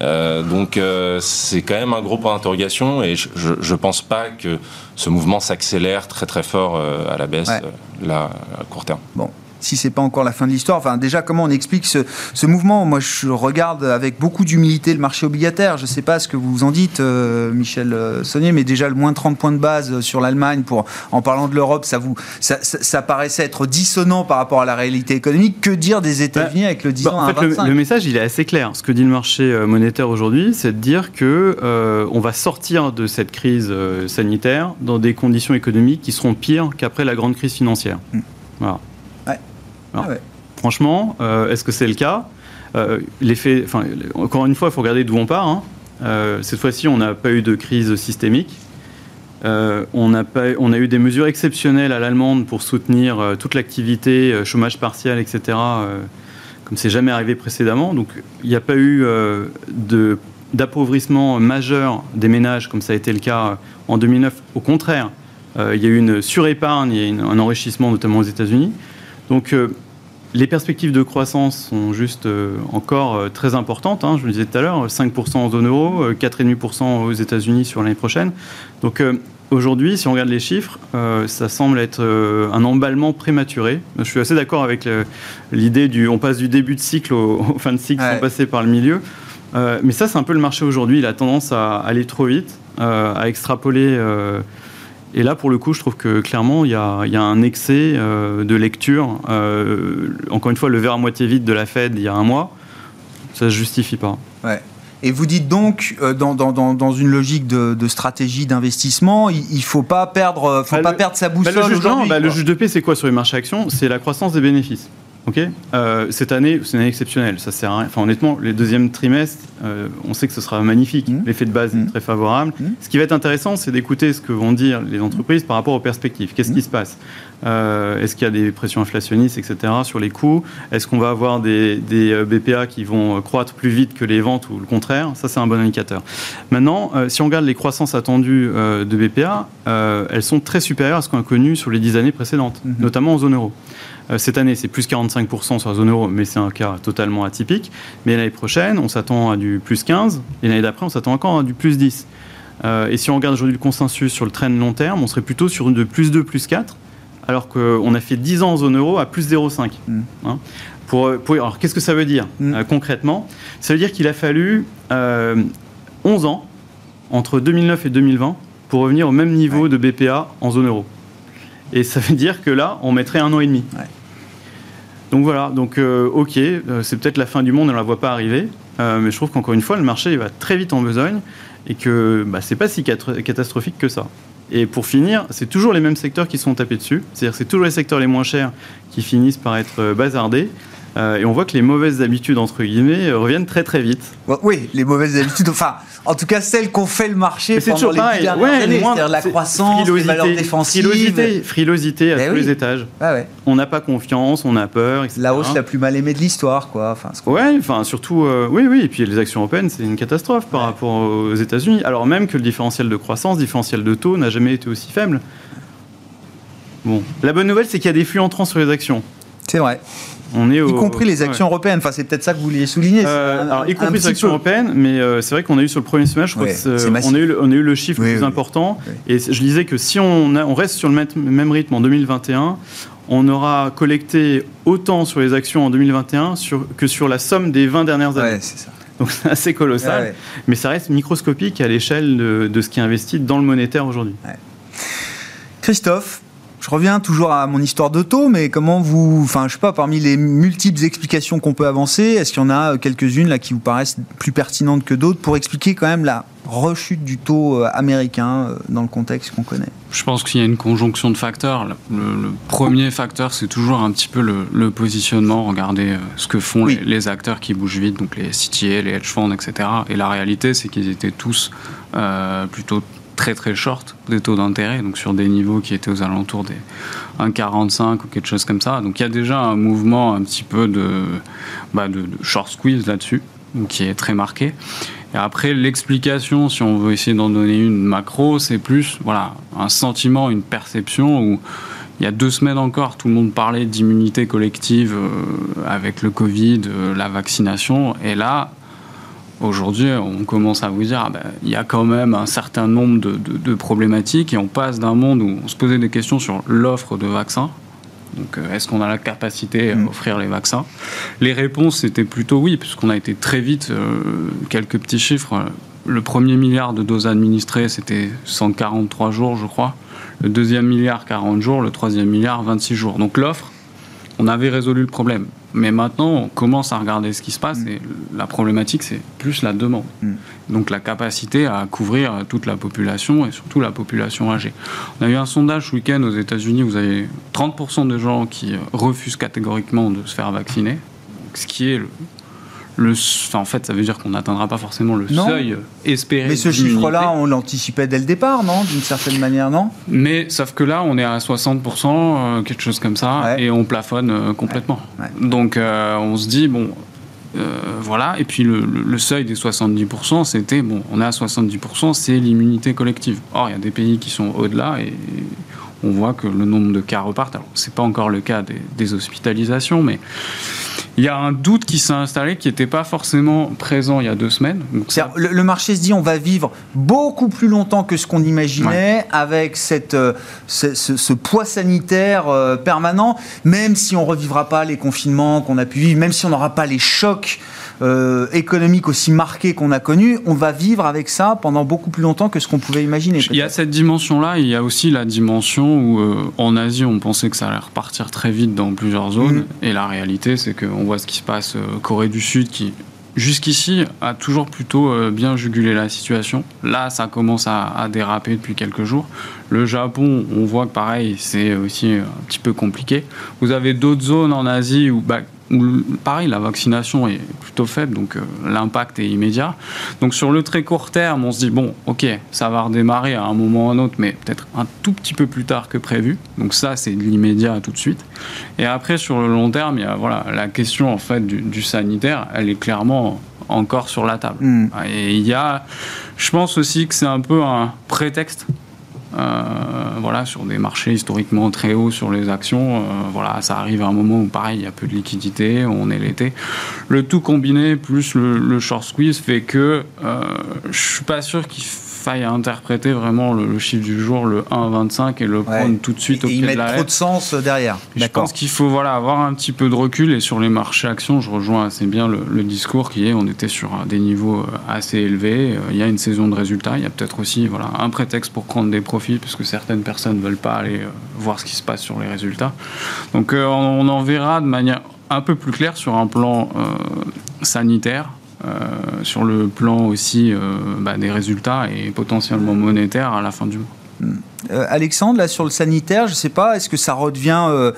Euh, donc euh, c'est quand même un gros point d'interrogation et je, je pense pas que ce mouvement s'accélère très très fort euh, à la baisse Ouais. là à court terme. Bon, si c'est pas encore la fin de l'histoire, enfin déjà comment on explique ce, ce mouvement? Moi je regarde avec beaucoup d'humilité le marché obligataire. Je sais pas ce que vous en dites, euh, Michel euh, Saunier, mais déjà le moins 30 points de base euh, sur l'Allemagne, pour en parlant de l'Europe, ça vous ça, ça- ça paraissait être dissonant par rapport à la réalité économique. Que dire des États-Unis avec le 10 Bah, ans en fait, le, 25 le message, il est assez clair. Ce que dit le marché monétaire aujourd'hui, c'est de dire que euh, on va sortir de cette crise sanitaire dans des conditions économiques qui seront pires qu'après la grande crise financière. Mm. Voilà. Alors, Ah ouais. Franchement, euh, est-ce que c'est le cas Euh, L'effet, encore une fois, il faut regarder d'où on part. hein. Euh, cette fois-ci, on n'a pas eu de crise systémique. On, n'a pas, on a eu des mesures exceptionnelles à l'allemande pour soutenir toute l'activité, chômage partiel, etc., comme c'est jamais arrivé précédemment. Donc il n'y a pas eu de- d'appauvrissement majeur des ménages, comme ça a été le cas en 2009. Au contraire, euh, il y a eu une surépargne et une- un enrichissement, notamment aux États-Unis. Donc euh, les perspectives de croissance sont juste euh, encore euh, très importantes. hein. je le disais tout à l'heure, 5% en zone euro, euh, 4,5% aux États-Unis sur l'année prochaine. Donc euh, aujourd'hui, si on regarde les chiffres, euh, ça semble être euh, un emballement prématuré. Je suis assez d'accord avec l'idée du on passe du début de cycle au, au fin de cycle Ouais. sans passer par le milieu. Euh, mais ça, c'est un peu le marché aujourd'hui. Il a tendance à aller trop vite, euh, à extrapoler. Et là, pour le coup, je trouve que clairement, il y a, il y a un excès euh, de lecture. Euh, encore une fois, le verre à moitié vide de la Fed il y a un mois, ça ne se justifie pas. Ouais. Et vous dites donc, euh, dans, dans, dans, dans une logique de, de stratégie d'investissement, il ne faut pas perdre, faut Bah, pas le- perdre sa Bah, boussole le, juge, non, bah, le juge de paix, c'est quoi sur les marchés actions? C'est la croissance des bénéfices. Ok Euh, cette année, c'est une année exceptionnelle. Ça sert à rien. Enfin, honnêtement, les deuxièmes trimestres, euh, on sait que ce sera magnifique. Mhm. L'effet de base est très favorable. Mhm. Ce qui va être intéressant, c'est d'écouter ce que vont dire les entreprises par rapport aux perspectives. Qu'est-ce qui se passe? Euh, Est-ce qu'il y a des pressions inflationnistes, etc., sur les coûts? Est-ce qu'on va avoir des, des, euh, BPA qui vont euh, croître plus vite que les ventes ou le contraire? Ça, c'est un bon indicateur. Maintenant, euh, si on regarde les croissances attendues euh, de BPA, elles sont très supérieures à ce qu'on a connu sur les dix années précédentes, Mhm. notamment en zone euro. Cette année, c'est plus 45% sur la zone euro, mais c'est un cas totalement atypique. Mais l'année prochaine, on s'attend à du plus 15, et l'année d'après, on s'attend encore à du plus 10. Euh, et si on regarde aujourd'hui le consensus sur le trend long terme, on serait plutôt sur de plus 2, plus 4, alors qu'on a fait 10 ans en zone euro à plus 0,5. Mm. Hein. pour, pour- alors, qu'est-ce que ça veut dire Mm. euh, concrètement? Ça veut dire qu'il a fallu euh, 11 ans, entre 2009 et 2020, pour revenir au même niveau Ouais. de BPA en zone euro. Et ça veut dire que là, on mettrait un an et demi. Ouais. Donc voilà, donc euh, ok, euh, c'est peut-être la fin du monde, on ne la voit pas arriver, mais je trouve qu'encore une fois, le marché il va très vite en besogne et que bah, c'est pas si cat- catastrophique que ça. Et pour finir, c'est toujours les mêmes secteurs qui sont tapés dessus. C'est-à-dire c'est toujours les secteurs les moins chers qui finissent par être euh, bazardés. Euh, et on voit que les mauvaises habitudes, entre guillemets, euh, reviennent très très vite. Oui, les mauvaises habitudes, enfin, en tout cas celles qu'on fait le marché pendant toujours les pareil. dernières Ouais, années, c'est-à-dire la croissance, les valeurs défensives. Frilosité, frilosité à Ben tous oui. les étages. Ah ouais. On n'a pas confiance, on a peur, etc. La hausse la plus mal aimée de l'histoire, quoi. Enfin, Ouais, enfin surtout, euh, oui, oui, et puis les actions européennes, c'est une catastrophe par rapport aux États-Unis. Alors même que le différentiel de croissance, différentiel de taux n'a jamais été aussi faible. Bon, la bonne nouvelle, c'est qu'il y a des flux entrants sur les actions. C'est vrai. On est au- Y compris les actions ouais. européennes. Enfin, c'est peut-être ça que vous vouliez souligner. Euh, alors, y compris les actions peu. européennes, mais euh, c'est vrai qu'on a eu sur le premier semestre, je crois Ouais, on, a eu, le- on a eu le chiffre Oui, le plus oui. important. Oui. Et je lisais que si on, a- on reste sur le même, même rythme en 2021, on aura collecté autant sur les actions en 2021 sur- que sur la somme des 20 dernières années. Ouais, c'est ça. Donc c'est assez colossal. Ouais, ouais. Mais ça reste microscopique à l'échelle de, de ce qui est investi dans le monétaire aujourd'hui. Christophe, je reviens toujours à mon histoire d'auto, mais comment vous, enfin, je sais pas, parmi les multiples explications qu'on peut avancer, est-ce qu'il y en a quelques-unes là qui vous paraissent plus pertinentes que d'autres pour expliquer quand même la rechute du taux euh, américain euh, dans le contexte qu'on connaît? Je pense qu'il y a une conjonction de facteurs. Le, le premier facteur, c'est toujours un petit peu le, le positionnement. Regardez euh, ce que font Oui. les, les acteurs qui bougent vite, donc les CTA, les hedge funds, etc. Et la réalité, c'est qu'ils étaient tous euh, plutôt très très short des taux d'intérêt, donc sur des niveaux qui étaient aux alentours des 1,45 ou quelque chose comme ça. Donc il y a déjà un mouvement un petit peu de, bah, de, short squeeze là-dessus, qui est très marqué. Et après, l'explication, si on veut essayer d'en donner une macro, c'est plus voilà, un sentiment, une perception où il y a deux semaines encore, tout le monde parlait d'immunité collective euh, avec le Covid, euh, la vaccination. Et là, aujourd'hui, on commence à vous dire, ah ben, il y a quand même un certain nombre de, de- de problématiques et on passe d'un monde où on se posait des questions sur l'offre de vaccins. Donc, euh, est-ce qu'on a la capacité à Mm. offrir les vaccins? Les réponses étaient plutôt oui, puisqu'on a été très vite. euh, quelques petits chiffres. Le premier milliard de doses administrées, c'était 143 jours, je crois. Le deuxième milliard, 40 jours. Le troisième milliard, 26 jours. Donc l'offre, on avait résolu le problème. Mais maintenant, on commence à regarder ce qui se passe et la problématique, c'est plus la demande. Mm. Donc la capacité à couvrir toute la population et surtout la population âgée. On a eu un sondage ce week-end aux États-Unis, vous avez 30% de gens qui refusent catégoriquement de se faire vacciner, ce qui est le. Le enfin, en fait, ça veut dire qu'on n'atteindra pas forcément le Non. seuil euh, espéré. Mais ce chiffre-là, on l'anticipait dès le départ, non D'une certaine manière, non? Mais sauf que là, on est à 60%, euh, quelque chose comme ça, Ouais. et on plafonne euh, complètement. Ouais. Donc euh, on se dit, bon, voilà, et puis le, le- le seuil des 70%, c'était, bon, on est à 70%, c'est l'immunité collective. Or, il y a des pays qui sont au-delà, et on voit que le nombre de cas repartent. Alors, c'est pas encore le cas des, des hospitalisations, mais il y a un doute qui s'est installé qui n'était pas forcément présent il y a deux semaines. Donc, ça- Le, le marché se dit on va vivre beaucoup plus longtemps que ce qu'on imaginait avec cette, euh, ce, ce- ce poids sanitaire euh, permanent, même si on revivra pas les confinements qu'on a pu vivre, même si on n'aura pas les chocs euh, économiques aussi marqués qu'on a connus, on va vivre avec ça pendant beaucoup plus longtemps que ce qu'on pouvait imaginer. Il y a cette dimension-là, il y a aussi la dimension où euh, en Asie on pensait que ça allait repartir très vite dans plusieurs zones, Mhm. et la réalité c'est qu'on voit ce qui se passe euh, Corée du Sud qui jusqu'ici a toujours plutôt bien jugulé la situation. Là ça commence à, à déraper depuis quelques jours. Le Japon, on voit que pareil c'est aussi un petit peu compliqué. Vous avez d'autres zones en Asie où bah, où, pareil, la vaccination est plutôt faible, donc euh, l'impact est immédiat. Donc sur le très court terme, on se dit, bon, ok, ça va redémarrer à un moment ou à un autre, mais peut-être un tout petit peu plus tard que prévu. Donc ça, c'est de l'immédiat tout de suite. Et après, sur le long terme, il y a voilà, la question en fait du, du sanitaire, elle est clairement encore sur la table. Hmm. Et il y a, je pense aussi que c'est un peu un prétexte voilà, sur des marchés historiquement très hauts sur les actions. euh, voilà, ça arrive à un moment où, pareil, il y a peu de liquidité, on est l'été. Le tout combiné plus le, le short squeeze fait que euh, je suis pas sûr qu'il faille interpréter vraiment le, le chiffre du jour, le 1,25 et le prendre tout de suite au Et y pied de la trop lettre. de sens euh, derrière. Je pense qu'il faut voilà, avoir un petit peu de recul et sur les marchés actions, je rejoins assez bien le, le discours qui est on était sur euh, des niveaux euh, assez élevés. Il y a une saison de résultats, il y a peut-être aussi voilà, un prétexte pour prendre des profits parce que certaines personnes ne veulent pas aller voir ce qui se passe sur les résultats. Donc on, on en verra de manière un peu plus claire sur un plan euh, sanitaire. Euh, sur le plan aussi euh, bah, des résultats et potentiellement monétaires à la fin du mois. Euh, Alexandre, là sur le sanitaire, je ne sais pas, est-ce que ça redevient euh,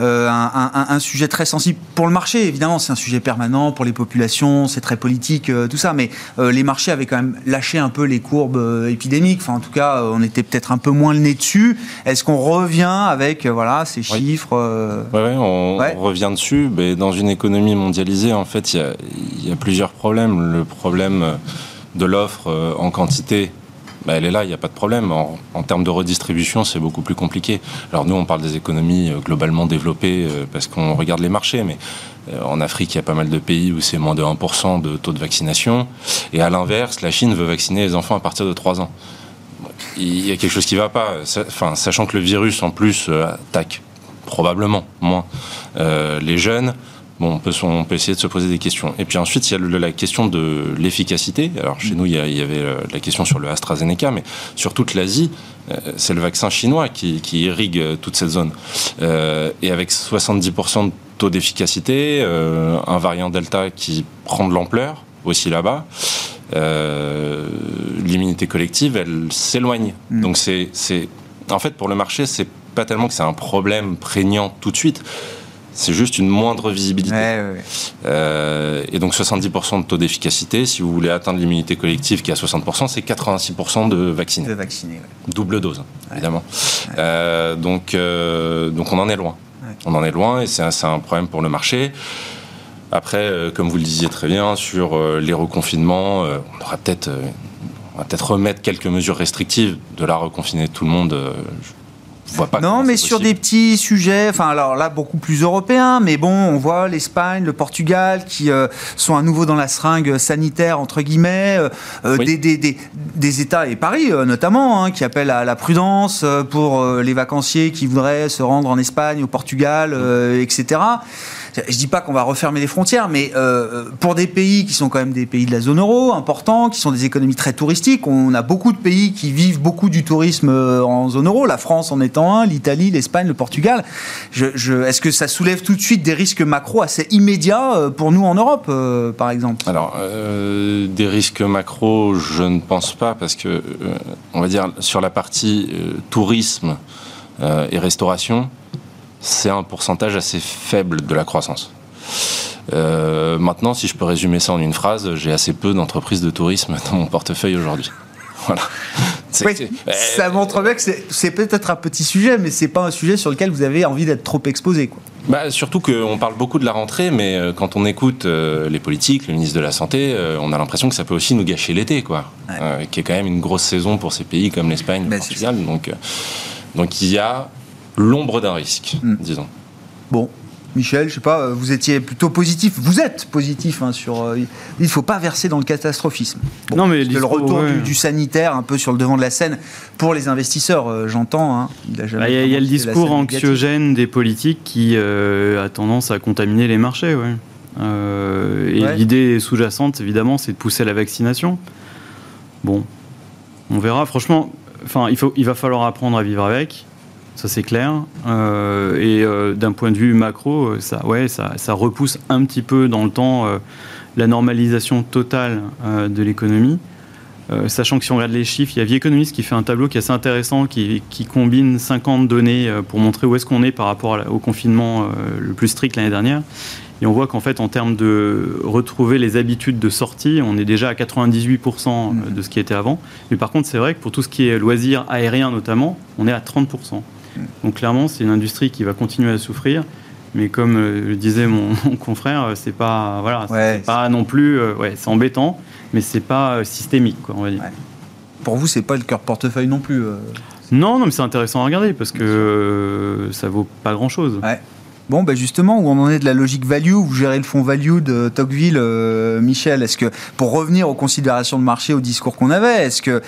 euh, un, sujet très sensible pour le marché Évidemment, c'est un sujet permanent pour les populations, c'est très politique, tout ça, mais les marchés avaient quand même lâché un peu les courbes épidémiques. Enfin, en tout cas, on était peut-être un peu moins le nez dessus. Est-ce qu'on revient avec voilà ces chiffres Oui, on, revient dessus. Mais dans une économie mondialisée, en fait, il y, y a, plusieurs problèmes. Le problème de l'offre en quantité bah, elle est là, il n'y a pas de problème. En, termes de redistribution, c'est beaucoup plus compliqué. Alors nous, on parle des économies euh, globalement développées euh, parce qu'on regarde les marchés, mais euh, en Afrique, il y a pas mal de pays où c'est moins de 1% de taux de vaccination. Et à l'inverse, la Chine veut vacciner les enfants à partir de 3 ans. Il y a quelque chose qui ne va pas. Enfin, sachant que le virus, en plus, attaque probablement moins les jeunes. Bon, on peut, on peut, essayer de se poser des questions. Et puis ensuite, il y a la question de l'efficacité. Alors chez nous, il y, il y, avait euh, la question sur le AstraZeneca, mais sur toute l'Asie, euh, c'est le vaccin chinois qui, qui, irrigue euh, toute cette zone. Euh, et avec 70% de taux d'efficacité, euh, un variant Delta qui prend de l'ampleur aussi là-bas, euh, l'immunité collective, elle s'éloigne. Mm. Donc c'est, en fait, pour le marché, c'est pas tellement que c'est un problème prégnant tout de suite c'est juste une moindre visibilité. Euh, et donc 70% de taux d'efficacité, si vous voulez atteindre l'immunité collective qui est à 60%, c'est 86% de vaccinés. De vaccinés, Double dose, évidemment. Euh, donc, euh, donc on en est loin. On en est loin et c'est un, un, problème pour le marché. Après, comme vous le disiez très bien, sur les reconfinements, on aura peut-être... on va peut-être remettre quelques mesures restrictives. De là, reconfiner tout le monde, non, mais sur des petits sujets, enfin alors là beaucoup plus européens, mais bon, on voit l'Espagne, le Portugal qui euh, sont à nouveau dans la seringue sanitaire entre guillemets, euh, euh, des, des, des, des, États et Paris notamment hein, qui appellent à la prudence pour les vacanciers qui voudraient se rendre en Espagne, au Portugal, etc. Je dis pas qu'on va refermer les frontières, mais euh, pour des pays qui sont quand même des pays de la zone euro, importants, qui sont des économies très touristiques, on a beaucoup de pays qui vivent beaucoup du tourisme euh, en zone euro, la France en étant un, l'Italie, l'Espagne, le Portugal. Est-ce que ça soulève tout de suite des risques macro assez immédiats euh, pour nous en Europe, par exemple? Alors, des risques macro, je ne pense pas, parce que, on va dire, sur la partie tourisme et restauration, c'est un pourcentage assez faible de la croissance. Euh, maintenant, si je peux résumer ça en une phrase, j'ai assez peu d'entreprises de tourisme dans mon portefeuille aujourd'hui. Voilà. ça montre bien que c'est peut-être un petit sujet, mais c'est pas un sujet sur lequel vous avez envie d'être trop exposé. Quoi. Bah, surtout qu'on parle beaucoup de la rentrée, mais euh, quand on écoute euh, les politiques, le ministre de la Santé, on a l'impression que ça peut aussi nous gâcher l'été, quoi, qui est quand même une grosse saison pour ces pays comme l'Espagne, le bah, Portugal. Donc, donc il y a l'ombre d'un risque, hmm. disons. Bon, Michel, je sais pas, vous étiez plutôt positif. Vous êtes positif hein, sur. Euh, il ne faut pas verser dans le catastrophisme. non, mais le retour du, sanitaire un peu sur le devant de la scène pour les investisseurs, euh, j'entends. Hein, il, bah, y a, le discours anxiogène des politiques qui euh, a tendance à contaminer les marchés. et l'idée sous-jacente, évidemment, c'est de pousser la vaccination. Bon, on verra. Franchement, enfin, il, faut, il va falloir apprendre à vivre avec ça c'est clair. Euh, et euh, d'un point de vue macro, euh, ça, ouais, ça, ça, repousse un petit peu dans le temps la normalisation totale de l'économie. sachant que si on regarde les chiffres, il y a Vie Economist qui fait un tableau qui est assez intéressant, qui, qui combine 50 données pour montrer où est-ce qu'on est par rapport au confinement le plus strict l'année dernière. Et on voit qu'en fait, en termes de retrouver les habitudes de sortie, on est déjà à 98% de ce qui était avant. Mais par contre, c'est vrai que pour tout ce qui est loisirs aériens notamment, on est à 30%. Donc clairement, c'est une industrie qui va continuer à souffrir. Mais comme euh, le disait mon, confrère, euh, c'est pas voilà, pas non plus, euh, ouais, c'est embêtant, mais c'est pas systémique, quoi, on va dire. Pour vous, c'est pas le cœur portefeuille non plus. Non, non, mais c'est intéressant à regarder parce que ça vaut pas grand chose. Bon, ben justement, où on en est de la logique value, vous gérez le fonds value de Tocqueville, euh, Michel. Est-ce que, pour revenir aux considérations de marché, au discours qu'on avait, est-ce que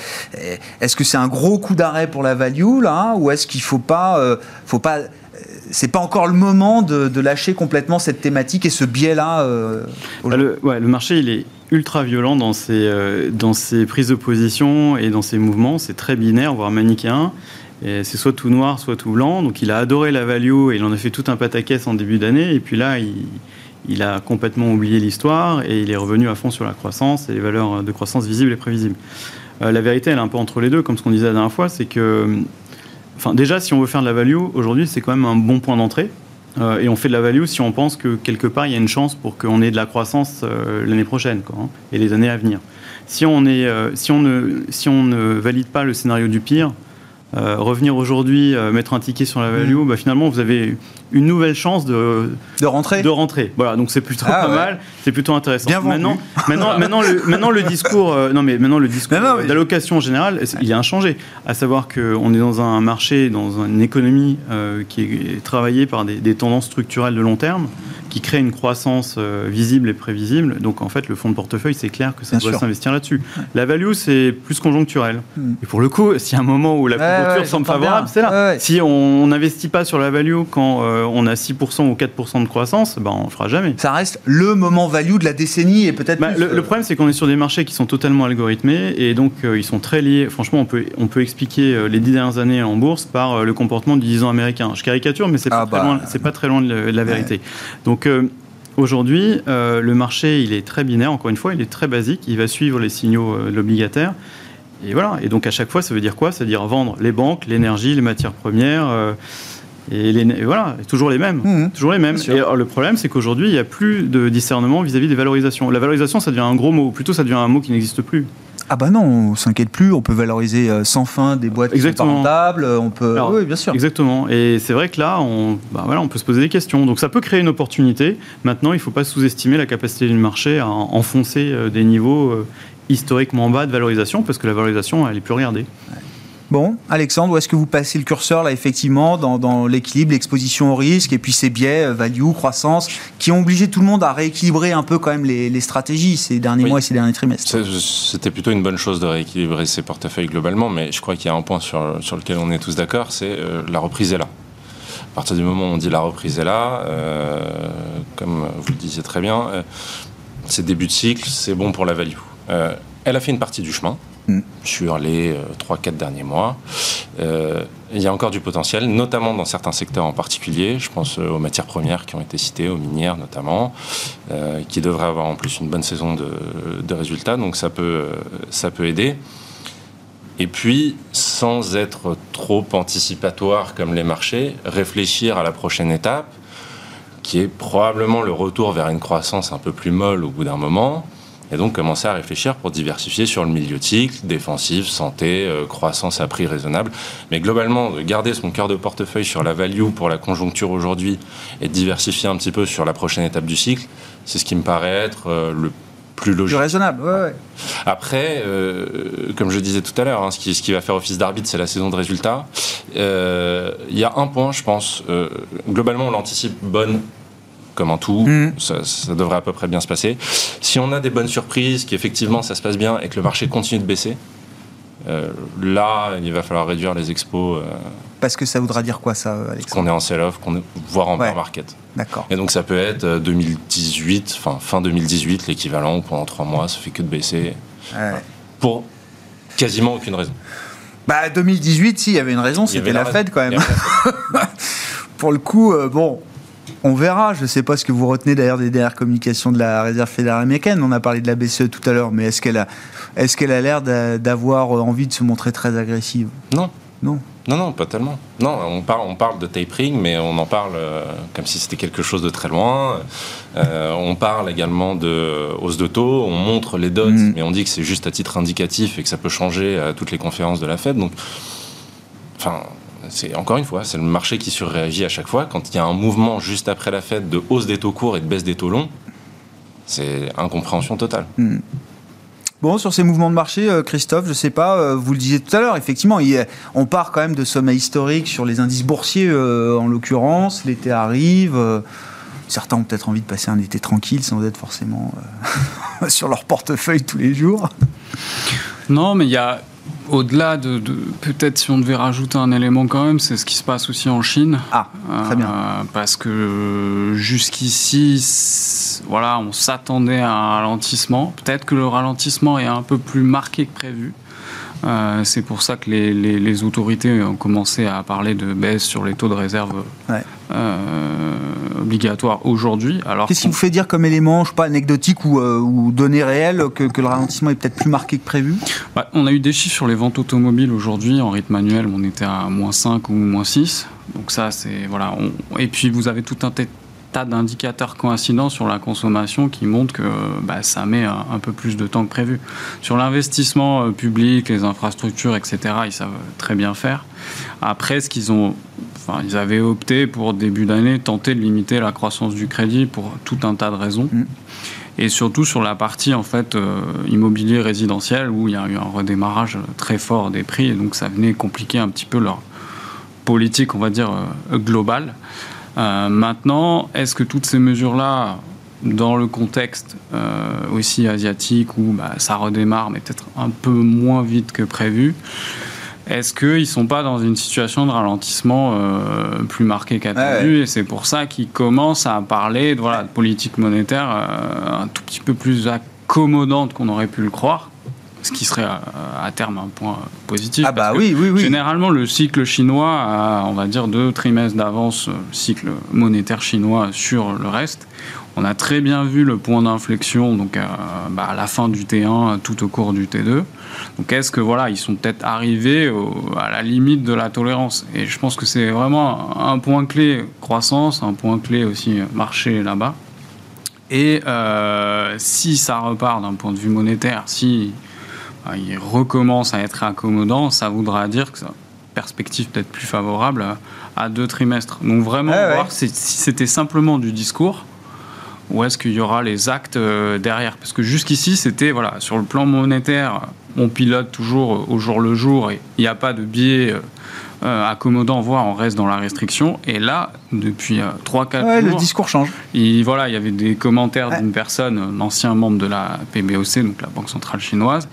est-ce que c'est un gros coup d'arrêt pour la value là, ou est-ce qu'il faut pas, euh, faut pas, c'est pas encore le moment de, lâcher complètement cette thématique et ce biais-là euh, bah, le, ouais, le marché, il est ultra violent dans ses, dans ses prises de position et dans ses mouvements. C'est très binaire, voire manichéen c'est soit tout noir, soit tout blanc. Donc il a adoré la value et il en a fait tout un pataquès en début d'année. Et puis là, il, a complètement oublié l'histoire et il est revenu à fond sur la croissance et les valeurs de croissance visibles et prévisibles. Euh, la vérité, elle est un peu entre les deux, comme ce qu'on disait la dernière fois, c'est que, enfin, déjà, si on veut faire de la value, aujourd'hui, c'est quand même un bon point d'entrée. Euh, et on fait de la value si on pense que quelque part, il y a une chance pour qu'on ait de la croissance euh, l'année prochaine hein, et les années à venir. Si on ne valide pas le scénario du pire, revenir aujourd'hui, mettre un ticket sur la value, mmh. bah, finalement, vous avez une nouvelle chance de, de rentrer. De rentrer. Voilà, donc c'est plutôt Ah, pas ouais. mal, c'est plutôt intéressant. Bien maintenant, maintenant, maintenant, le, maintenant le discours, euh, non mais maintenant le discours mais- d'allocation générale, c'est- il a inchangé. À savoir qu'on est dans un marché, dans une économie euh, qui est travaillée par des, des tendances structurelles de long terme, qui crée une croissance euh, visible et prévisible. Donc en fait, le fonds de portefeuille, c'est clair que ça Bien doit s'investir là-dessus. La value, c'est plus conjoncturel. Hmm. Et pour le coup, s'il y a un moment où la conjoncture ouais, semble favorable, c'est là. Ouais. Si on n'investit pas sur la value quand euh, on a 6% ou 4% de croissance, ben on ne fera jamais. Ça reste le moment value de la décennie et peut-être Bah, plus, le, euh, le problème, c'est qu'on est sur des marchés qui sont totalement algorithmés et donc euh, ils sont très liés. Franchement, on peut, on peut expliquer les dix dernières années en bourse par le comportement du 10 ans américain. Je caricature, mais c'est Ah pas, bah, très loin- c'est pas très loin de, la- de la vérité. Donc euh, aujourd'hui, euh, le marché, il est très binaire, encore une fois, il est très basique. Il va suivre les signaux euh, de l'obligataire. Et voilà. Et donc à chaque fois, ça veut dire quoi? Ça veut dire vendre les banques, l'énergie, les matières premières. euh, et, les, et voilà, toujours les mêmes. Mhm. Toujours les mêmes. Et alors, le problème, c'est qu'aujourd'hui, il n'y a plus de discernement vis-à-vis des valorisations. La valorisation, ça devient un gros mot. Plutôt, ça devient un mot qui n'existe plus. Ah bah non, on s'inquiète plus, on peut valoriser euh, sans fin des boîtes qui sont Exactement. pas rentables, euh, on peut... Alors, oui, bien sûr. Exactement. Et c'est vrai que là, on, bah voilà, on peut se poser des questions. Donc ça peut créer une opportunité. Maintenant, il ne faut pas sous-estimer la capacité du marché à en- enfoncer euh, des niveaux historiquement bas de valorisation, parce que la valorisation, elle est plus regardée. Bon, Alexandre, où est-ce que vous passez le curseur là effectivement dans, dans l'équilibre, l'exposition au risque et puis ces biais, euh, value, croissance, qui ont obligé tout le monde à rééquilibrer un peu quand même les, les stratégies ces derniers Oui. mois et ces derniers trimestres? C'était plutôt une bonne chose de rééquilibrer ses portefeuilles globalement, mais je crois qu'il y a un point sur, sur lequel on est tous d'accord, c'est euh, la reprise est là. À partir du moment où on dit la reprise est là, euh, comme vous le disiez très bien, euh, c'est début de cycle, c'est bon pour la value. Elle a fait une partie du chemin Sur les 3-4 derniers mois. Euh, il y a encore du potentiel, notamment dans certains secteurs en particulier. Je pense euh, aux matières premières qui ont été citées, aux minières notamment, euh, qui devraient avoir en plus une bonne saison de, de résultats. Donc ça peut, euh, ça peut aider. Et puis, sans être trop anticipatoire comme les marchés, réfléchir à la prochaine étape, qui est probablement le retour vers une croissance un peu plus molle au bout d'un moment. Et donc commencer à réfléchir pour diversifier sur le cycle, défensif, santé, euh, croissance à prix raisonnable. Mais globalement, de garder son cœur de portefeuille sur la value pour la conjoncture aujourd'hui et diversifier un petit peu sur la prochaine étape du cycle, c'est ce qui me paraît être euh, le plus Plus logique. raisonnable, ouais, ouais. Après, euh, comme je disais tout à l'heure, hein, ce, qui, ce qui va faire office d'arbitre, c'est la saison de résultats. Euh, Il y a un point, je pense, euh, globalement, on l'anticipe bonne comme en tout, Mhm. ça, ça devrait à peu près bien se passer. Si on a des bonnes surprises, qu'effectivement ça se passe bien et que le marché continue de baisser, euh, là, il va falloir réduire les expos, euh, Parce que ça voudra dire quoi ça, euh, Alexandre qu'on est en sell-off, qu'on est, voire en Ouais. bear market. D'accord. Et donc ça peut être euh, 2018, enfin fin 2018, l'équivalent, où pendant trois mois, ça fait que de baisser, Ouais. pour quasiment aucune raison. Bah 2018, si, il y avait une raison, c'était la raison. Fed quand même. la Pour le coup, euh, bon, on verra. Je ne sais pas ce que vous retenez d'ailleurs des dernières communications de la Réserve fédérale américaine. On a parlé de la BCE tout à l'heure, mais est-ce qu'elle a, est-ce qu'elle a l'air d'a- d'avoir envie de se montrer très agressive? Non. Non. Non, non, pas tellement. Non, on parle, on parle de tapering, mais on en parle euh, comme si c'était quelque chose de très loin. Euh, on parle également de hausse de taux, on montre les dots, Mhm. mais on dit que c'est juste à titre indicatif et que ça peut changer à toutes les conférences de la Fed. Donc, enfin, c'est encore une fois, c'est le marché qui surréagit à chaque fois. Quand il y a un mouvement juste après la Fed de hausse des taux courts et de baisse des taux longs, c'est incompréhension totale. Bon, sur ces mouvements de marché, euh, Christophe, je sais pas, euh, vous le disiez tout à l'heure, effectivement, on part quand même de sommets historiques sur les indices boursiers, euh, en l'occurrence. L'été arrive. certains ont peut-être envie de passer un été tranquille sans être forcément sur leur portefeuille tous les jours. Non, mais il y a, au-delà de, de- peut-être si on devait rajouter un élément quand même, c'est ce qui se passe aussi en Chine. Ah, très bien. Euh, parce que jusqu'ici, c- voilà, on s'attendait à un ralentissement. Peut-être que le ralentissement est un peu plus marqué que prévu. Euh, c'est pour ça que les, les- les autorités ont commencé à parler de baisse sur les taux de réserve Ouais. Euh, obligatoire aujourd'hui. Alors Qu'est-ce qui vous fait dire comme élément, je sais pas, anecdotique ou, euh, ou données réelles, que, que, le ralentissement est peut-être plus marqué que prévu? Bah, On a eu des chiffres sur les ventes automobiles aujourd'hui. En rythme annuel, on était à moins 5 ou moins 6. Donc ça, c'est... Voilà. On... Et puis, vous avez tout un tas d'indicateurs coïncidents sur la consommation qui montrent que bah, ça met un, un, peu plus de temps que prévu. Sur l'investissement euh, public, les infrastructures, etc., ils savent très bien faire. Après, ce qu'ils ont Enfin, ils avaient opté pour début d'année tenter de limiter la croissance du crédit pour tout un tas de raisons. Mmh. Et surtout sur la partie en fait euh, immobilier résidentiel où il y a eu un redémarrage très fort des prix et donc ça venait compliquer un petit peu leur politique, on va dire euh, globale. Euh, maintenant, est-ce que toutes ces mesures-là, dans le contexte aussi asiatique où bah, ça redémarre mais peut-être un peu moins vite que prévu, est-ce qu'ils ne sont pas dans une situation de ralentissement euh, plus marquée qu'attendu ouais. Et c'est pour ça qu'ils commencent à parler de, voilà, de politique monétaire euh, un tout petit peu plus accommodante qu'on aurait pu le croire. Ce qui serait à, à terme un point positif. Ah bah oui, oui, oui. Généralement, le cycle chinois a, on va dire, deux trimestres d'avance, cycle monétaire chinois sur le reste. On a très bien vu le point d'inflexion donc à, bah, à, la fin du T1, tout au cours du T2. Donc est-ce que voilà, ils sont peut-être arrivés au, à la limite de la tolérance? Et je pense que c'est vraiment un point clé croissance, un point clé aussi marché là-bas. Et euh, si ça repart d'un point de vue monétaire, si bah, il recommence à être accommodant, ça voudra dire que ça perspective peut-être plus favorable à, deux trimestres. Donc vraiment Ah ouais, voir si c'était simplement du discours ou est-ce qu'il y aura les actes euh, derrière Parce que jusqu'ici, c'était voilà, sur le plan monétaire, on pilote toujours au jour le jour et il n'y a pas de biais euh, accommodant, voire on reste dans la restriction. Et là, depuis euh, 3-4 ouais, jours, le discours change. Il, voilà, il y avait des commentaires ouais. d'une personne, un ancien membre de la PBOC, donc la Banque centrale chinoise.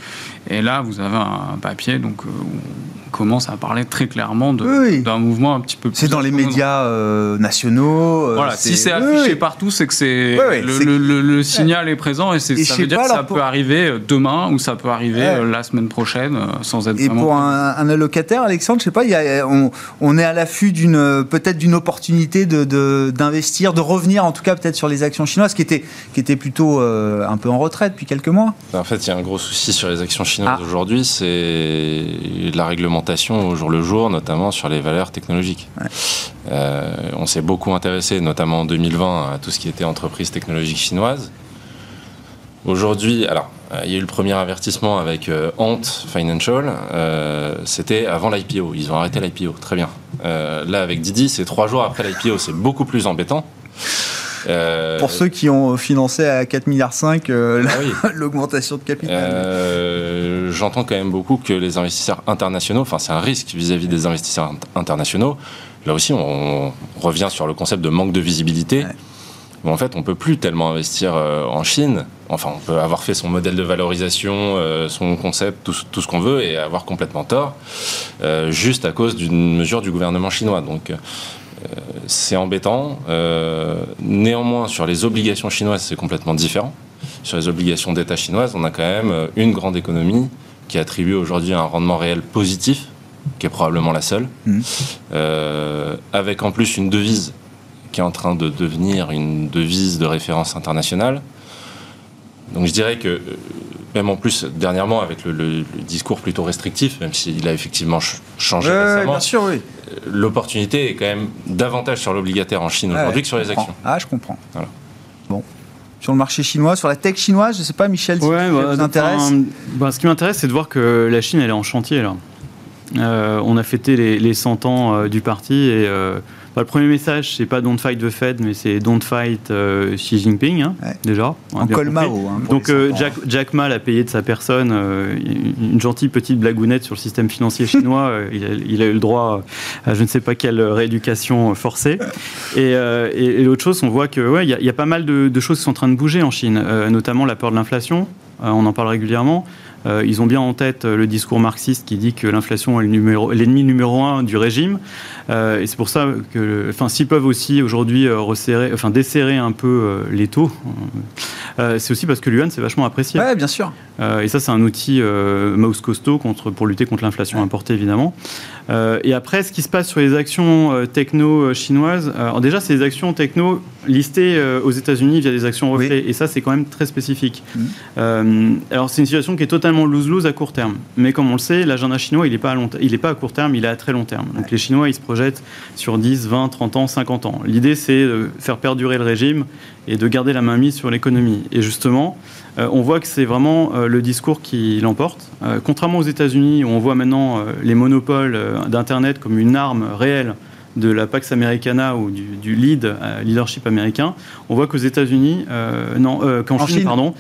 Et là, vous avez un, papier, donc euh, on commence à parler très clairement d'un oui. mouvement un petit peu plus. C'est dans les médias euh, nationaux. voilà, si c'est affiché oui. partout, c'est que c'est le, le, le, le, signal est présent et, et ça veut dire pas, que ça pour... peut arriver demain ou ça peut arriver ouais. la semaine prochaine sans être. Et vraiment pour un, un, allocataire, Alexandre, je sais pas, il y a, on, on, est à l'affût d'une peut-être d'une opportunité de d'investir, de, de, revenir en tout cas peut-être sur les actions chinoises qui étaient qui étaient plutôt euh, un peu en retraite depuis quelques mois. En fait, il y a un gros souci sur les actions chinoises ah. aujourd'hui, c'est la réglementation au jour le jour, notamment sur les valeurs technologiques. Ouais. Euh, on s'est beaucoup intéressé, notamment en 2020, à tout ce qui était entreprise technologique chinoise. Aujourd'hui, alors, euh, il y a eu le premier avertissement avec euh, Ant Financial, euh, c'était avant l'IPO. Ils ont arrêté l'IPO, très bien. Là, avec Didi, c'est trois jours après l'IPO, c'est beaucoup plus embêtant. Euh, Pour ceux qui ont financé à 4,5 milliards euh, ah oui. l'augmentation de capital. Euh, J'entends quand même beaucoup que les investisseurs internationaux, enfin c'est un risque vis-à-vis -vis des investisseurs internationaux. Là aussi, on, revient sur le concept de manque de visibilité. Ouais. Où en fait, on peut plus tellement investir en Chine. Enfin, on peut avoir fait son modèle de valorisation, son concept, tout, tout ce qu'on veut, et avoir complètement tort, juste à cause d'une mesure du gouvernement chinois. Donc, c'est embêtant. Euh, néanmoins, sur les obligations chinoises, c'est complètement différent. Sur les obligations d'État chinoises, on a quand même une grande économie qui attribue aujourd'hui un rendement réel positif, qui est probablement la seule, mmh. euh, avec en plus une devise qui est en train de devenir une devise de référence internationale. Donc je dirais que même en plus dernièrement avec le, le, le discours plutôt restrictif, même s'il a effectivement changé ouais, récemment, bien sûr, oui. l'opportunité est quand même davantage sur l'obligataire en Chine aujourd'hui ouais, que sur les actions. Ah, je comprends. Voilà. Bon. Sur le marché chinois, sur la tech chinoise, je ne sais pas, Michel, si ouais, bah, vous intéresse. Bah, ce qui m'intéresse, c'est de voir que la Chine, elle est en chantier là. Euh, on a fêté les, les 100 ans euh, du parti et euh, bah, le premier message, c'est pas Don't fight the Fed, mais c'est Don't fight euh, Xi Jinping, hein, ouais. déjà. En col Mao. Hein, Donc euh, Jack, Jack Ma a payé de sa personne euh, une gentille petite blagounette sur le système financier chinois. il, a, il, a, eu le droit à je ne sais pas quelle rééducation forcée. Et, et, et l'autre chose, on voit qu'il ouais, y, a, y, a pas mal de, de, choses qui sont en train de bouger en Chine, notamment la peur de l'inflation. on en parle régulièrement. Euh, ils ont bien en tête le discours marxiste qui dit que l'inflation est l'ennemi numéro un du régime. Euh, et c'est pour ça que, enfin, s'ils peuvent aussi aujourd'hui resserrer, desserrer un peu les taux, c'est aussi parce que l'yuan c'est vachement apprécié. Ouais, bien sûr. Euh, et ça, c'est un outil euh, mouse costaud contre, pour lutter contre l'inflation importée, évidemment. Euh, et après, ce qui se passe sur les actions euh, techno euh, chinoises, alors déjà, c'est des actions techno listées aux États-Unis via des actions reflets. Et ça, c'est quand même très spécifique. Mhm. alors, c'est une situation qui est totalement lose-lose à court terme. Mais comme on le sait, l'agenda chinois, il n'est pas, à long il est pas à court terme, il est à très long terme. Donc, les Chinois, ils se projettent sur 10, 20, 30 ans, 50 ans. L'idée, c'est de faire perdurer le régime et de garder la main mise sur l'économie. Et justement, euh, on voit que c'est vraiment euh, le discours qui l'emporte. Euh, contrairement aux États-Unis, où on voit maintenant les monopoles d'Internet comme une arme réelle de la Pax Americana ou du, lead, leadership américain, on voit qu'aux États-Unis, non, qu'en Chine, pardon,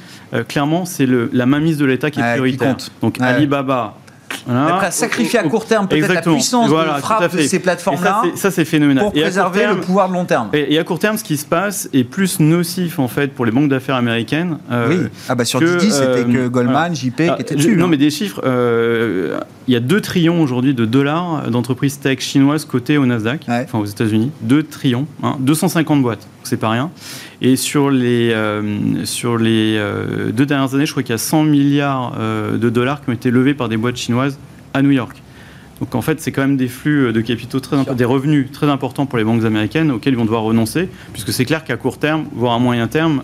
clairement, c'est la mainmise de l'État qui est prioritaire. Donc Alibaba, voilà. sacrifier à court terme peut-être la puissance de frappe de ces plateformes-là. Ça, c'est phénoménal. Pour préserver le pouvoir de long terme. Et, à court terme, ce qui se passe est plus nocif en fait pour les banques d'affaires américaines. Euh, oui. Ah bah sur Didi, c'était que euh, Goldman, JP qui étaient dessus. Non, hein. mais des chiffres. Euh, il y a 2 trillions aujourd'hui de dollars d'entreprises tech chinoises cotées au Nasdaq, enfin aux États-Unis. 2 trillions, 250 hein. boîtes, c'est pas rien. Et sur les, euh, sur les euh, deux dernières années, je crois qu'il y a 100 milliards euh, de dollars qui ont été levés par des boîtes chinoises à New York. Donc en fait, c'est quand même des flux de capitaux très des revenus très importants pour les banques américaines auxquels ils vont devoir renoncer, puisque c'est clair qu'à court terme, voire à moyen terme,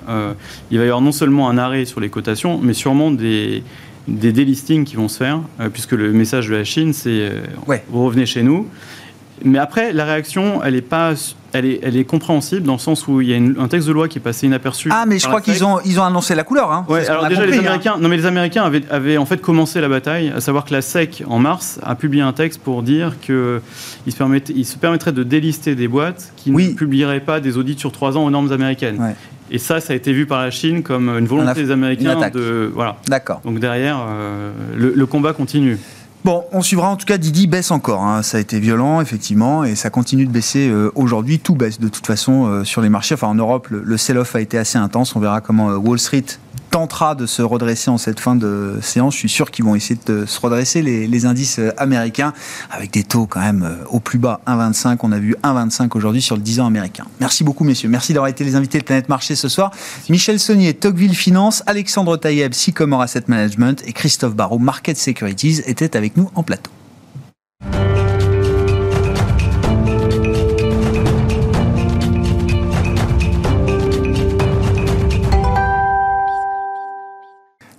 il va y avoir non seulement un arrêt sur les cotations, mais sûrement des, des délistings qui vont se faire, puisque le message de la Chine, c'est vous revenez chez nous. Mais après, la réaction, elle n'est pas elle est, elle est, compréhensible dans le sens où il y a un texte de loi qui est passé inaperçu. Ah, mais je crois qu'ils ont, ils ont annoncé la couleur. Hein. Ouais, alors déjà, les hein. Américains, non, mais les Américains avaient, avaient, en fait commencé la bataille, à savoir que la SEC, en mars, a publié un texte pour dire qu'ils se, permettait, se permettraient de délister des boîtes qui ne publieraient pas des audits sur trois ans aux normes américaines. Et ça, ça a été vu par la Chine comme une volonté des Américains de. Voilà. D'accord. Donc derrière, euh, le, le combat continue. Bon, on suivra en tout cas Didi baisse encore. Hein. Ça a été violent effectivement et ça continue de baisser euh, aujourd'hui. Tout baisse de toute façon euh, sur les marchés. Enfin en Europe, le, sell-off a été assez intense. On verra comment euh, Wall Street tentera de se redresser en cette fin de séance. Je suis sûr qu'ils vont essayer de se redresser les, indices euh, américains avec des taux quand même euh, au plus bas 1,25. On a vu 1,25 aujourd'hui sur le 10 ans américain. Merci beaucoup messieurs. Merci d'avoir été les invités de Planète Marché ce soir. Michel Saunier, Tocqueville Finance, Alexandre Taïeb, Sycomore Asset Management et Christophe Barraud, Market Securities étaient avec nous en plateau.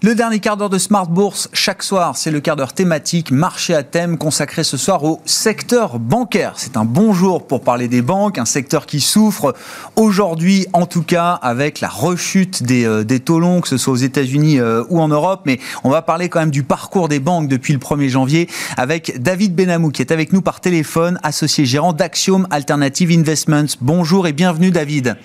Le dernier quart d'heure de Smart Bourse, chaque soir, c'est le quart d'heure thématique, marché à thème, consacré ce soir au secteur bancaire. C'est un bon jour pour parler des banques, un secteur qui souffre aujourd'hui, en tout cas, avec la rechute des, euh, des taux longs, que ce soit aux États-Unis euh, ou en Europe. Mais on va parler quand même du parcours des banques depuis le 1er janvier avec David Benamou, qui est avec nous par téléphone, associé gérant d'Axiom Alternative Investments. Bonjour et bienvenue, David.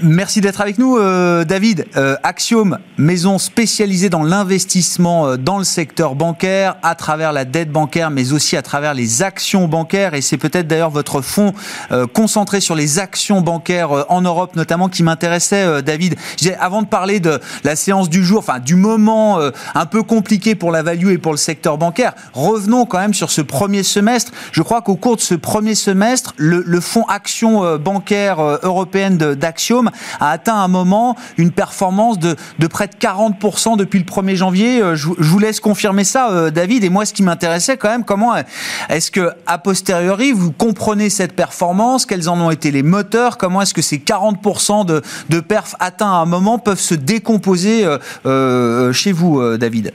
Merci d'être avec nous, euh, David. Euh, Axiom, maison spécialisée dans l'investissement euh, dans le secteur bancaire, à travers la dette bancaire, mais aussi à travers les actions bancaires. Et c'est peut-être d'ailleurs votre fonds concentré sur les actions bancaires en Europe, notamment, qui m'intéressait, David. avant de parler de la séance du jour, enfin du moment un peu compliqué pour la value et pour le secteur bancaire, revenons quand même sur ce premier semestre. Je crois qu'au cours de ce premier semestre, le, le fonds action bancaire européenne d'Axiom a atteint un moment une performance de, près de 40% depuis le 1er janvier. Euh, je, vous laisse confirmer ça, euh, David. Et moi, ce qui m'intéressait quand même, comment est-ce que, a posteriori, vous comprenez cette performance? Quels en ont été les moteurs? Comment est-ce que ces 40% de, de perf atteints à un moment peuvent se décomposer euh, chez vous, David?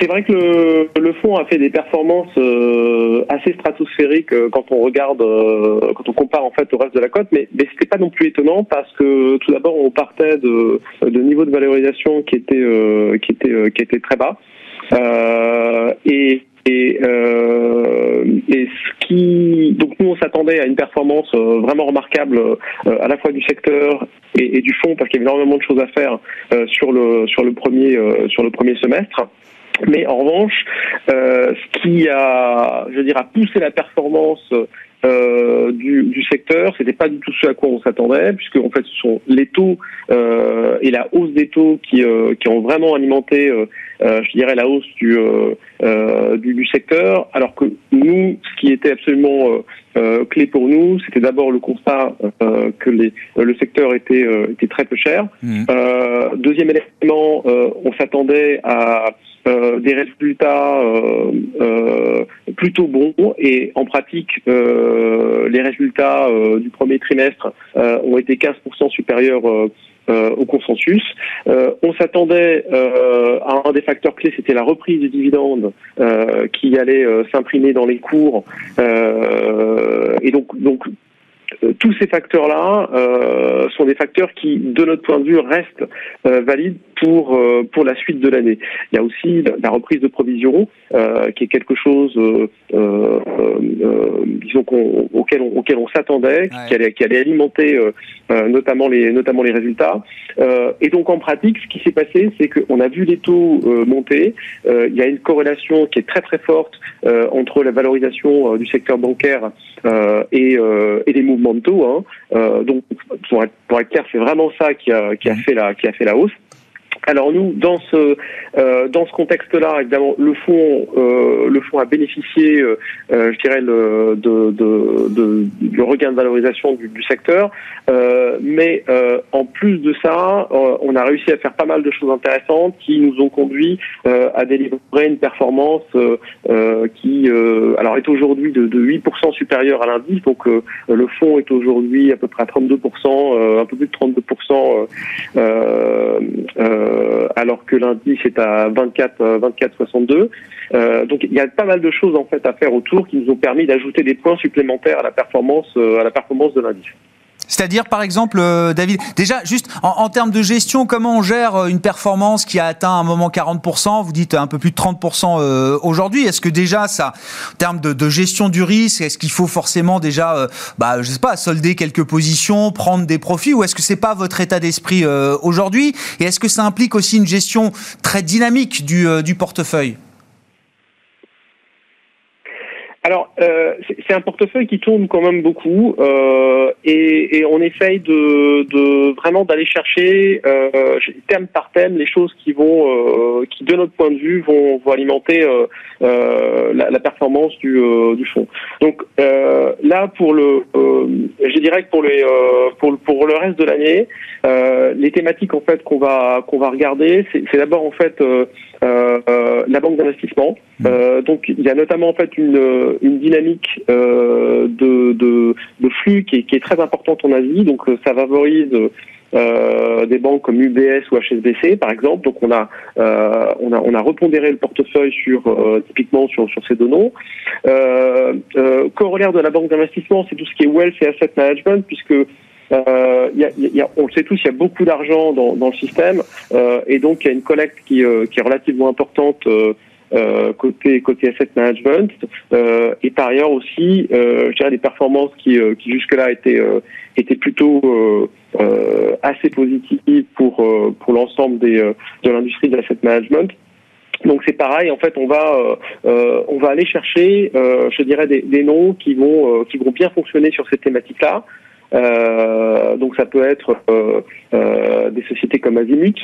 C'est vrai que le, le fonds a fait des performances euh, assez stratosphériques euh, quand on regarde, euh, quand on compare en fait au reste de la cote, mais, mais c'était pas non plus étonnant parce que tout d'abord on partait de, de niveaux de valorisation qui étaient qui étaient qui étaient très bas et et, euh, et ce qui donc nous on s'attendait à une performance vraiment remarquable à la fois du secteur et, et du fonds parce qu'il y avait énormément de choses à faire sur le sur le premier sur le premier semestre. Mais en revanche, euh, ce qui a, je veux dire, a poussé la performance euh, du, du, secteur. C'était pas du tout ce à quoi on s'attendait, puisque en fait ce sont les taux euh, et la hausse des taux qui, euh, qui ont vraiment alimenté, euh, euh, je dirais, la hausse du, du, du, secteur. Alors que nous, ce qui était absolument clé pour nous, c'était d'abord le constat que les, le secteur était, était très peu cher. Mmh. deuxième élément, on s'attendait à euh, des résultats euh, euh, plutôt bons et en pratique les résultats du premier trimestre ont été 15% supérieurs au consensus. on s'attendait à un des facteurs clés, c'était la reprise des dividendes qui allait s'imprimer dans les cours. et donc, donc euh, tous ces facteurs-là euh, sont des facteurs qui, de notre point de vue, restent euh, valides pour pour la suite de l'année. Il y a aussi la reprise de provisions, qui est quelque chose, disons auquel on, auquel on s'attendait, qui allait qui allait alimenter notamment les notamment les résultats. et donc en pratique, ce qui s'est passé, c'est qu'on a vu les taux monter. il y a une corrélation qui est très très forte entre la valorisation du secteur bancaire et, et les mouvements de taux. Hein. Euh, donc, pour être, pour être clair, c'est vraiment ça qui a, qui a mmh. fait la qui a fait la hausse. Alors nous, dans ce euh, dans ce contexte-là, évidemment, le fonds euh, le fonds a bénéficié, euh, euh je dirais, le, de, de, de, du regain de valorisation du, du secteur. Euh, mais euh, en plus de ça, on a réussi à faire pas mal de choses intéressantes qui nous ont conduit à délivrer une performance qui, alors, est aujourd'hui de, de 8% supérieure à l'indice. Donc le fonds est aujourd'hui à peu près à 32%, un peu plus de 32%. Euh, alors que l'indice est à 24, 24 62. donc il y a pas mal de choses en fait à faire autour qui nous ont permis d'ajouter des points supplémentaires à la performance, euh, à la performance de l'indice. C'est-à-dire, par exemple, euh, David, déjà, juste en, termes de gestion, comment on gère une performance qui a atteint un moment 40% Vous dites un peu plus de 30% aujourd'hui. Est-ce que déjà, ça, en termes de, gestion du risque, est-ce qu'il faut forcément déjà, bah, je sais pas, solder quelques positions, prendre des profits, ou est-ce que c'est pas votre état d'esprit aujourd'hui? Et est-ce que ça implique aussi une gestion très dynamique du portefeuille? Alors, euh, c'est un portefeuille qui tourne quand même beaucoup euh, et, et, on essaye de, de vraiment d'aller chercher euh, thème par thème les choses qui vont, euh, qui de notre point de vue vont, vont alimenter euh, euh, la, la, performance du, du fonds. Donc là, pour le, je dirais que pour les, pour, pour le reste de l'année, les thématiques en fait qu'on va qu'on va regarder, c'est d'abord en fait la banque d'investissement. Euh, donc il y a notamment en fait une, une dynamique de, de, de, flux qui est, qui est, très importante en Asie. Donc ça favorise euh, des banques comme UBS ou HSBC par exemple. Donc on a euh, on a on a repondéré le portefeuille sur euh, typiquement sur sur ces deux noms. corollaire de la banque d'investissement, c'est tout ce qui est wealth et asset management puisque euh, y a, y a, on le sait tous, il y a beaucoup d'argent dans, dans, le système euh, et donc il y a une collecte qui, euh, qui est relativement importante euh, euh côté côté asset management euh, et par ailleurs aussi, je dirais des performances qui, qui jusque-là étaient étaient plutôt assez positives pour pour l'ensemble des de l'industrie de l'asset management. Donc c'est pareil, en fait, on va on va aller chercher, je dirais, des, des noms qui vont qui vont bien fonctionner sur ces thématiques-là. Euh, donc ça peut être euh, euh, des sociétés comme Azimut,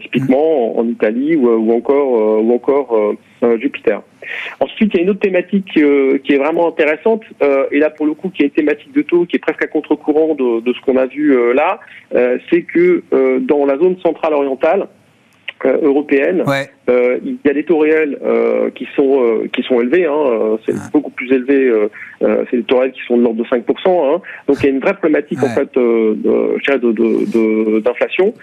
typiquement en, Italie, ou, ou encore ou encore Jupiter. Ensuite, il y a une autre thématique qui est vraiment intéressante, et là pour le coup qui est une thématique de taux qui est presque à contre-courant de, de, ce qu'on a vu là, c'est que dans la zone centrale orientale, euh, européenne. Euh, il y a des taux réels euh, qui sont qui sont élevés. Hein, c'est beaucoup plus élevé. c'est des taux réels qui sont de l'ordre de 5%. Hein, donc il y a une vraie problématique en fait de, d'inflation.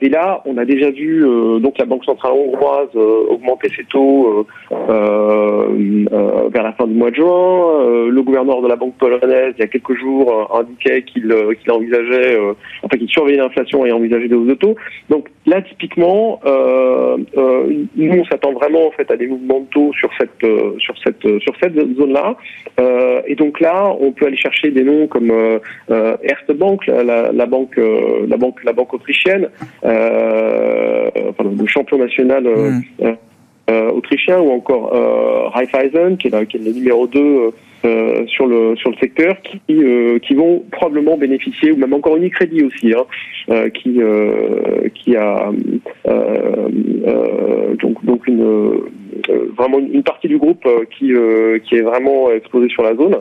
et là, on a déjà vu donc la Banque centrale hongroise augmenter ses taux vers la fin du mois de juin. le gouverneur de la Banque polonaise, il y a quelques jours, indiquait qu'il qu'il envisageait, enfin qu'il surveillait l'inflation et envisageait des hausses de taux. Donc là, typiquement, euh, euh, nous, on s'attend vraiment en fait à des mouvements de taux sur cette euh, sur cette sur cette zone-là. et donc là, on peut aller chercher des noms comme Erste Bank, la, la, banque la banque la banque autrichienne, enfin, le champion national. Mm. autrichien ou encore Raiffeisen, qui est, qui est le numéro 2 euh, sur le sur le secteur qui euh, qui vont probablement bénéficier ou même encore Unicredit aussi hein, euh, qui qui a donc donc une vraiment une partie du groupe qui qui est vraiment exposé sur la zone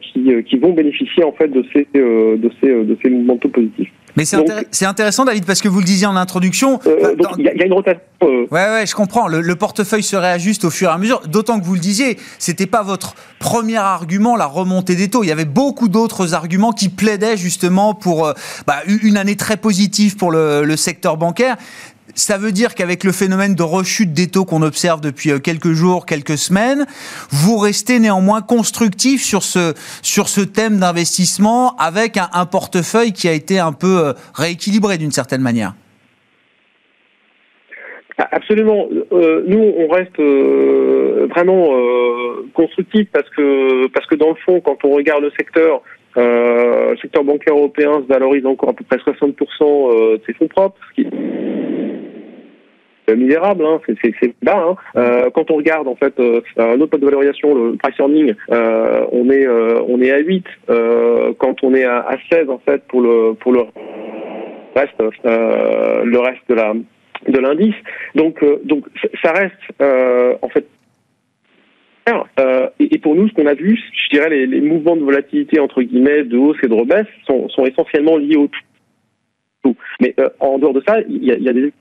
qui qui vont bénéficier en fait de ces de ces de ces mouvements positifs. Mais c'est intéressant, David, parce que vous le disiez en introduction. Euh, il y, a une rotation. Euh. Ouais, ouais, je comprends. Le, portefeuille se réajuste au fur et à mesure. D'autant que vous le disiez, c'était pas votre premier argument, la remontée des taux. Il y avait beaucoup d'autres arguments qui plaidaient justement pour euh, bah, une année très positive pour le, le secteur bancaire. Ça veut dire qu'avec le phénomène de rechute des taux qu'on observe depuis euh, quelques jours, quelques semaines, vous restez néanmoins constructif sur ce, sur ce thème d'investissement avec un, portefeuille qui a été un peu euh, rééquilibré d'une certaine manière. Ah, absolument. Euh, nous, on reste vraiment constructif parce que parce que dans le fond, quand on regarde le secteur, le secteur bancaire européen se valorise encore à peu près 60% de ses fonds propres, misérable, hein, c'est bas. Hein. Euh, quand on regarde en fait euh, un autre mode de valorisation, le price earning, euh, on est on est à 8 quand on est à, à, 16 en fait pour le pour le reste le reste de la de l'indice. Donc donc ça reste en fait et, pour nous, ce qu'on a vu, je dirais, les, les, mouvements de volatilité entre guillemets, de hausse et de rebaisse, sont, sont essentiellement liés au tout. Mais en dehors de ça, il y a, y a des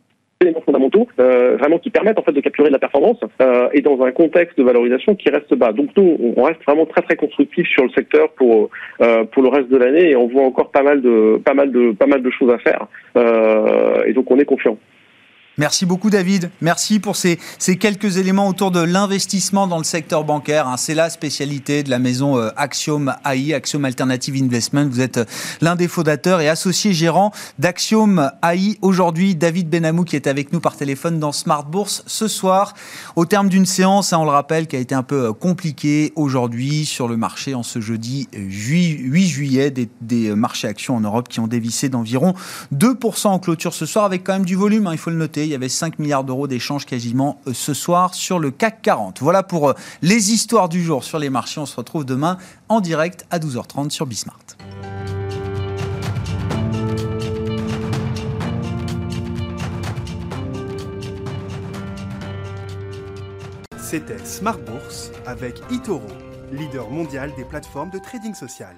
éléments fondamentaux euh, vraiment qui permettent en fait de capturer de la performance euh, et dans un contexte de valorisation qui reste bas. Donc nous, on reste vraiment très très constructif sur le secteur pour euh, pour le reste de l'année et on voit encore pas mal de pas mal de pas mal de choses à faire. et donc on est confiant. Merci beaucoup David. Merci pour ces, ces quelques éléments autour de l'investissement dans le secteur bancaire. Hein. C'est la spécialité de la maison euh, Axiom AI, Axiom Alternative Investment. Vous êtes euh, l'un des fondateurs et associé gérant d'Axiom AI. Aujourd'hui, David Benamou qui est avec nous par téléphone dans Smart Bourse ce soir. Au terme d'une séance, hein, on le rappelle, qui a été un peu euh, compliquée aujourd'hui sur le marché en ce jeudi 8 juillet. Des, des marchés actions en Europe qui ont dévissé d'environ 2% en clôture ce soir avec quand même du volume, hein, il faut le noter il y avait 5 milliards d'euros d'échanges quasiment euh, ce soir sur le CAC 40. Voilà pour euh, les histoires du jour sur les marchés. On se retrouve demain en direct à 12h30 sur Bismart. C'était Smart Bourse avec Itoro, leader mondial des plateformes de trading social.